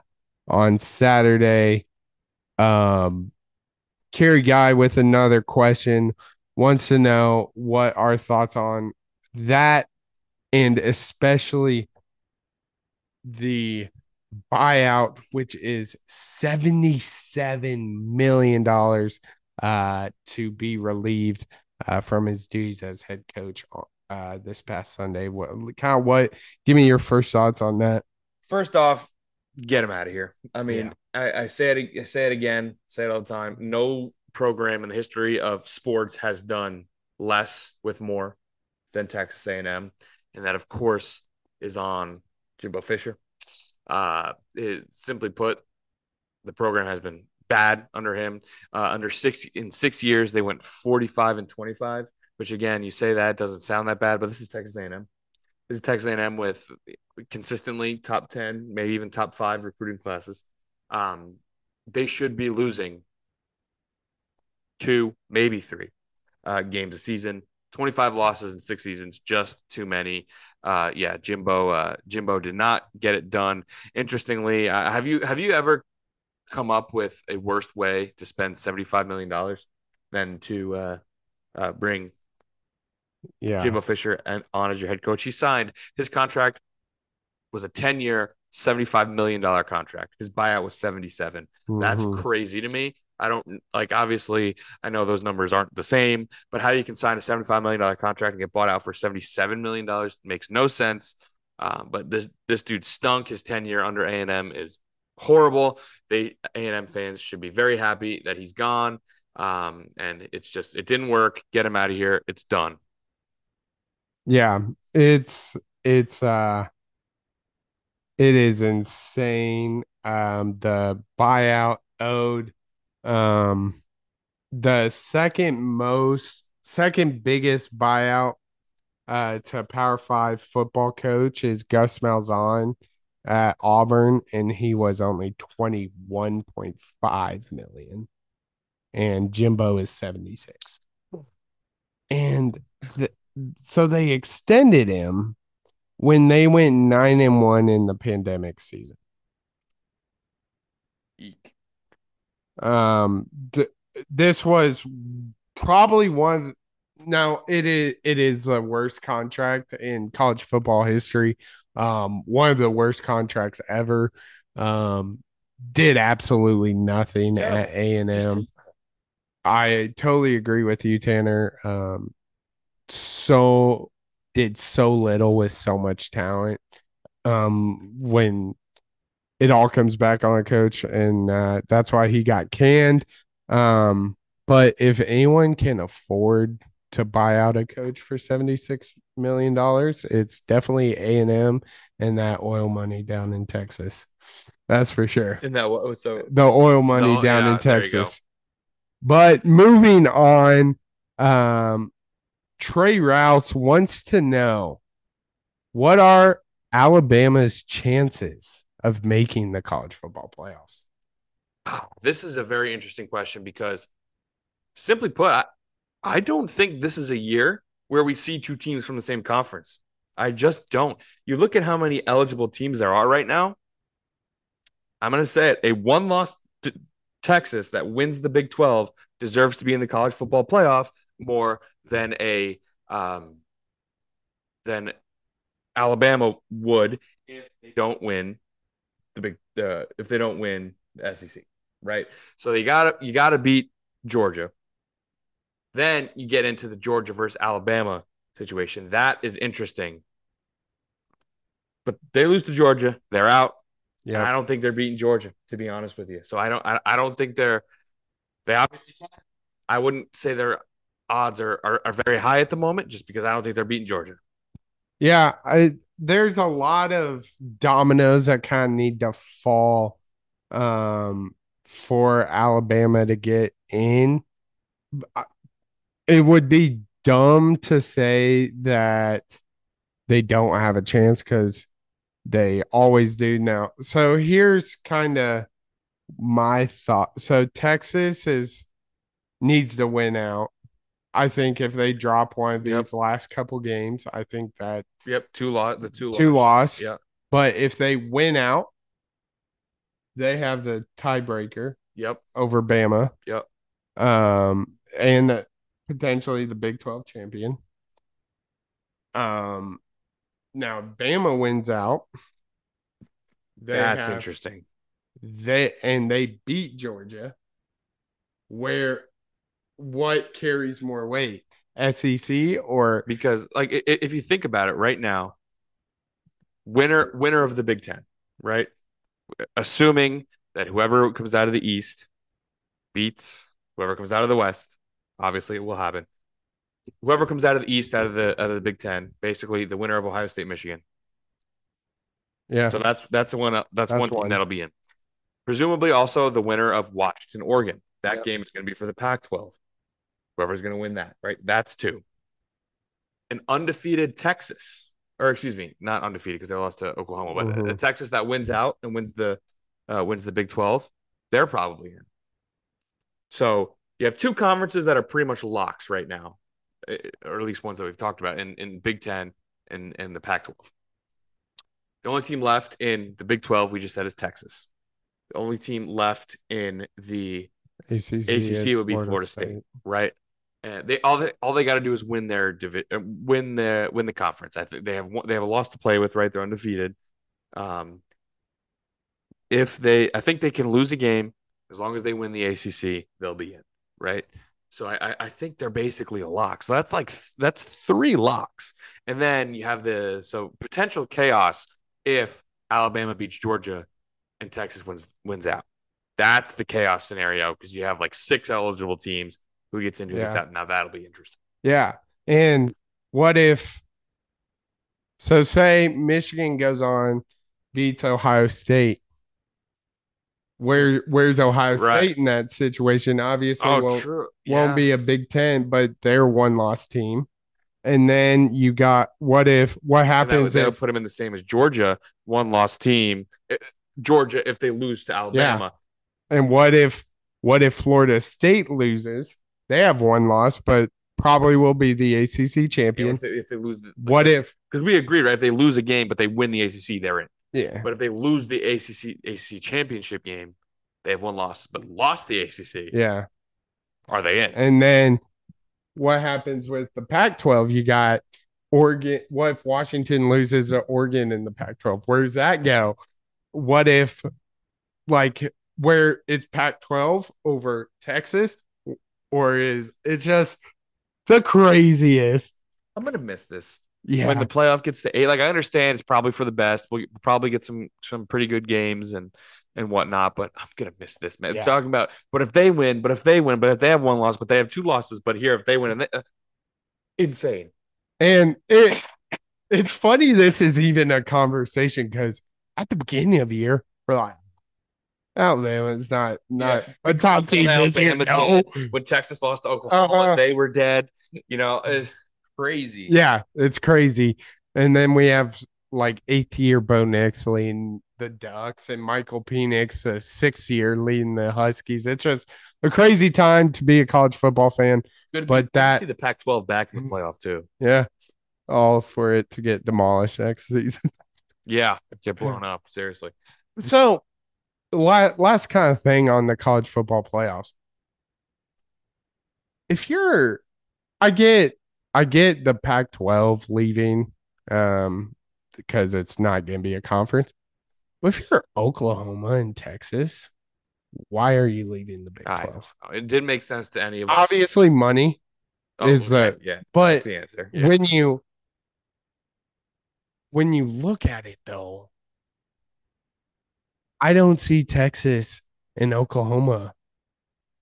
on Saturday. Um, Kerry Guy with another question wants to know what our thoughts on that and especially the buyout, which is $77 million uh, to be relieved uh, from his duties as head coach uh, this past Sunday. What kind of what? Give me your first thoughts on that. first off, get him out of here. I mean, I, I say it, I say it again, say it all the time. No program in the history of sports has done less with more than Texas A&M, and that, of course, is on Jimbo Fisher. Uh, it, simply put, the program has been bad under him. Uh, under six in six years, they went 45 and 25. Which again, you say that doesn't sound that bad, but this is Texas A&M. This is Texas A&M with consistently top 10, maybe even top five recruiting classes. Um, they should be losing two, maybe three uh, games a season. 25 losses in six seasons, just too many. Uh, yeah, Jimbo. Uh, Jimbo did not get it done. Interestingly, uh, have you have you ever come up with a worse way to spend 75 million dollars than to uh, uh, bring Yeah. Jimbo Fisher and on as your head coach? He signed his contract was a 10 year, 75 million dollar contract. His buyout was 77. That's Mhm. crazy to me. I don't like obviously I know those numbers aren't the same, but how you can sign a $75 million contract and get bought out for $77 million makes no sense. Um, but this this dude stunk. His tenure under A and M is horrible. They A and M fans should be very happy that he's gone. Um, and it's just it didn't work. Get him out of here. It's done. Yeah, it's it's uh it is insane. Um the buyout owed um the second most second biggest buyout uh to Power 5 football coach is Gus Malzahn at Auburn and he was only 21.5 million and Jimbo is 76. And the, so they extended him when they went nine and one in the pandemic season. Eek. Um, th- this was probably one. Now it is it is the worst contract in college football history. Um, one of the worst contracts ever. Um, did absolutely nothing Terrible. at A and M. I totally agree with you, Tanner. Um, so did so little with so much talent. Um, when it all comes back on a coach, and uh, that's why he got canned. Um, but if anyone can afford to buy out a coach for seventy six million dollars, it's definitely A and M and that oil money down in Texas. That's for sure In that what so the oil money No, down yeah, in there you go. Texas. But moving on, um, Trey Rouse wants to know what are Alabama's chances of making the college football playoffs? This is a very interesting question because, simply put, I, I don't think this is a year where we see two teams from the same conference. I just don't. You look at how many eligible teams there are right now. I'm going to say it: a one-loss t- Texas that wins the Big 12 deserves to be in the college football playoff more than a um, than Alabama would if they don't win the big uh, if they don't win the SEC, right? So you got to you got to beat Georgia. Then you get into the Georgia versus Alabama situation. That is interesting. But they lose to Georgia, they're out. And I don't think they're beating Georgia, to be honest with you. So I don't I, I don't think they're they obviously can. I wouldn't say their odds are, are are very high at the moment just because I don't think they're beating Georgia. Yeah. I there's a lot of dominoes that kind of need to fall um, for Alabama to get in. It would be dumb to say that they don't have a chance because they always do now. So here's kind of my thought. So Texas is needs to win out. I think if they drop one of Yep. these last couple games, I think that Yep, two lot the two two loss. Yeah. But if they win out, they have the tiebreaker Yep. over Bama. Yep. Um, and potentially the Big 12 champion. Um, now Bama wins out. That's have- interesting. They and they beat Georgia. Where what carries more weight? SEC or because like if you think about it right now winner winner of the big 10 right assuming that whoever comes out of the east beats whoever comes out of the west obviously it will happen whoever comes out of the east out of the out of the big 10 basically the winner of ohio state michigan yeah. so that's that's the one that's, That's one team one. that'll be in presumably also the winner of Washington, Oregon. That Yep. game is going to be for the Pac 12. Whoever's going to win that, right? That's two. An undefeated Texas, or excuse me, not undefeated because they lost to Oklahoma, but a- a Mhm. Texas that wins out and wins the uh, wins the Big 12, they're probably in. So you have two conferences that are pretty much locks right now, eh, or at least ones that we've talked about in, in Big Ten and, and the Pac 12. The only team left in the Big 12, we just said, is Texas. The only team left in the ACC, ACC would be Florida State. right? And they all they all they got to do is win their uh, win the win the conference. I think they have they have a loss to play with, right? They're undefeated. Um, if they, I think they can lose a game as long as they win the ACC, they'll be in, right? So I I- I think they're basically a lock. So that's like that's three locks, and then you have the so potential chaos if Alabama beats Georgia and Texas wins wins out. That's the chaos scenario because you have like six eligible teams. Who gets into Yeah. the top? Now that'll be interesting. Yeah. And what if so say Michigan goes on, beats Ohio State. Where where's Ohio Right. State in that situation? Obviously won't, true. won't be a Big Ten, but they're one loss team. And then you got what if what And that would, happens if put them in the same as Georgia, one loss team. Eh, Georgia, if they lose to Alabama, and what if what if Florida State loses? They have one loss, but probably will be the ACC champion. if, they, if they lose, What if Because we agree, right? If they lose a game but they win the ACC, they're in. yeah. But if they lose the ACC ACC championship game, they have one loss, but lost the ACC. Yeah. Are they in? And then what happens with the Pac 12? You got Oregon. What if Washington loses to Oregon in the Pac 12? Where does that go? What if, like, where is Pac 12 over Texas? Or is it just the craziest? I'm gonna miss this. Yeah. when the playoff gets to eight. Like I understand it's probably for the best. We'll probably get some some pretty good games and and whatnot. But I'm gonna miss this, man. Yeah. Talking about, but if they win, but if they win, but if they have one loss, but they have two losses, but here if they win, and they, uh, insane. And it it's funny this is even a conversation because at the beginning of the year, we're like, Alabama's not not a top team this year. Alabama No. When Texas lost to Oklahoma, Uh-huh. they were dead. You know, it's crazy. Yeah, it's crazy. And then we have like eighth year Bo Nix leading the Ducks and Michael Penix, a sixth year leading the Huskies. It's just a crazy time to be a college football fan. Good, But that- see the Pac-12 back in the playoff too. Yeah. All for it to get demolished next season. Yeah, get blown up. Seriously. So, last kind of thing on the college football playoffs. If you're, I get, I get the Pac-12 leaving, um, because it's not going to be a conference. But if you're Oklahoma and Texas, why are you leaving the Big 12? It didn't make sense to any of us. Obviously, money, Oh, is okay, yeah, but the answer. Yeah. when you when you look at it though i don't see texas and oklahoma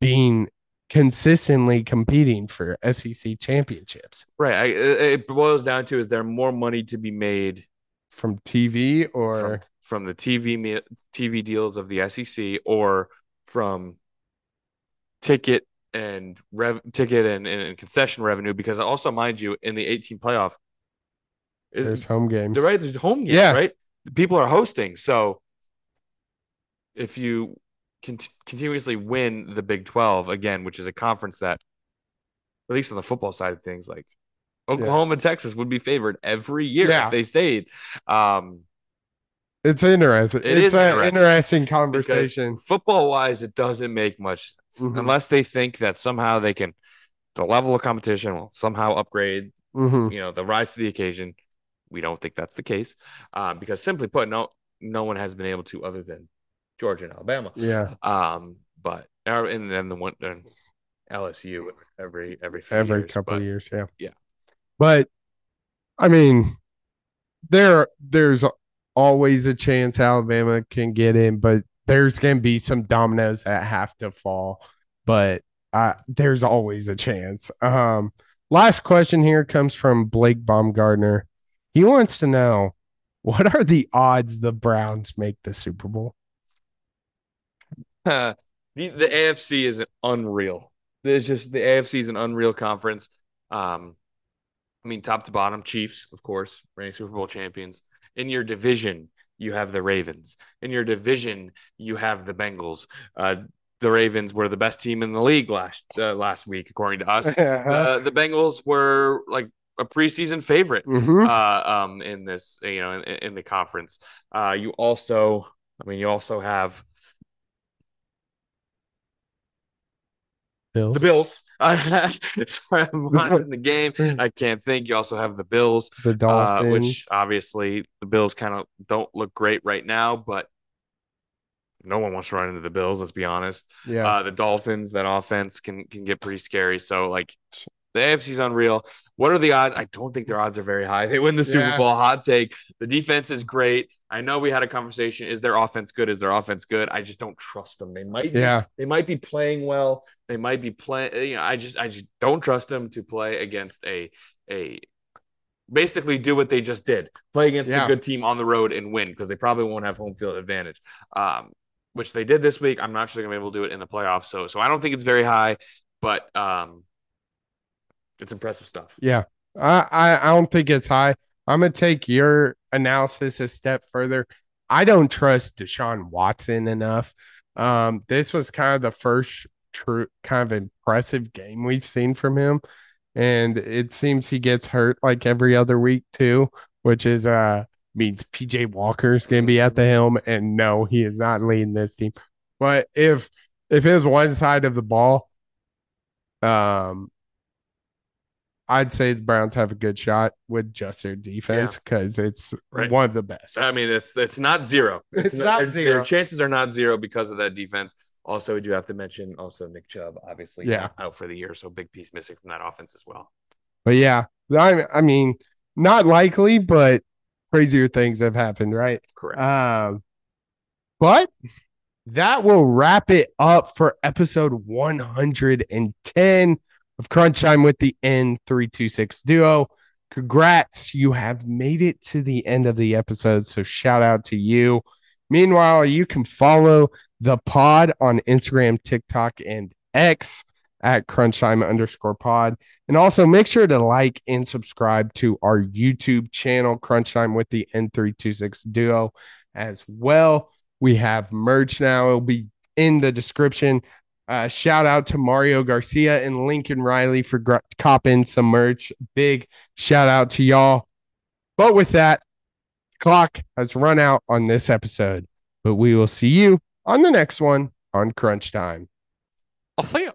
being consistently competing for sec championships Right. I, it boils down to is there more money to be made from tv or from, from the TV TV deals of the SEC or from ticket and rev ticket and, and concession revenue? Because also, mind you, in the 18 playoff, there's home games right. There's home games, Yeah. right? People are hosting, so if you con- continuously win the Big 12 again, which is a conference that, at least on the football side of things, like Oklahoma and Texas would be favored every year Yeah. if they stayed. Um, it's interesting It it's is an interesting. interesting conversation football wise, it doesn't make much sense Mhm. unless they think that somehow they can, the level of competition will somehow upgrade Mhm. you know the rise to the occasion. We don't think that's the case, um, because simply put, no no one has been able to other than Georgia and Alabama. yeah. Um, but and then the one and LSU every every every years, couple but of years yeah. Yeah. but i mean there there's always a chance alabama can get in but there's going to be some dominoes that have to fall. But uh, there's always a chance. Um last question here comes from blake baumgartner. He wants to know what are the odds the browns make the super bowl the the AFC is unreal. There's just the AFC is an unreal conference. Um, I mean, top to bottom, Chiefs, of course, reigning Super Bowl champions. In your division, you have the Ravens. In your division, you have the Bengals. Uh, the Ravens were the best team in the league last uh, last week, according to us. Uh, the Bengals were like a preseason favorite Mhm. uh, um, in this, you know, in, in the conference. Uh, you also, I mean, you also have Bills. the Bills. Sorry, I'm watching the game. I can't think. You also have the Bills, The uh, Dolphins. which obviously the Bills kind of don't look great right now, but no one wants to run into the Bills. Let's be honest. yeah. Uh, the Dolphins, that offense can can get pretty scary. So like the AFC's unreal. What are the odds? I don't think their odds are very high. They win the Super Yeah. Bowl. Hot take. The defense is great. I know we had a conversation. Is their offense good? Is their offense good? I just don't trust them. They might be, yeah. they might be playing well. They might be playing. You know, I just I just don't trust them to play against a a basically do what they just did. Play against Yeah. a good team on the road and win because they probably won't have home field advantage. Um, which they did this week. I'm not sure they're gonna be able to do it in the playoffs. So so I don't think it's very high, but um, it's impressive stuff. Yeah. I, I I don't think it's high. I'm gonna take your analysis a step further. I don't trust Deshaun Watson enough. Um, this was kind of the first true kind of impressive game we've seen from him. And it seems he gets hurt like every other week too, which is uh means PJ Walker's gonna be at the helm. And no, he is not leading this team. But if if it was one side of the ball, um I'd say the Browns have a good shot with just their defense because it's Right. one of the best. I mean, it's it's not zero. It's not their- zero. Their chances are not zero because of that defense. Also, we do have to mention also Nick Chubb, obviously, Yeah. out for the year, so big piece missing from that offense as well. But yeah, I, I mean, not likely, but crazier things have happened, right? Correct. Um, but that will wrap it up for episode 110 of Crunch Time with the N326 duo. Congrats, you have made it to the end of the episode. So shout out to you. Meanwhile, you can follow the pod on Instagram, TikTok, and X at crunchtime underscore pod. And also make sure to like and subscribe to our YouTube channel, Crunch Time with the N326 Duo as well. We have merch now. It'll be in the description. Uh, shout out to Mario Garcia and Lincoln Riley for gr- copping some merch. Big shout out to y'all. But with that, clock has run out on this episode, but we will see you on the next one on Crunch Time. I'll see you.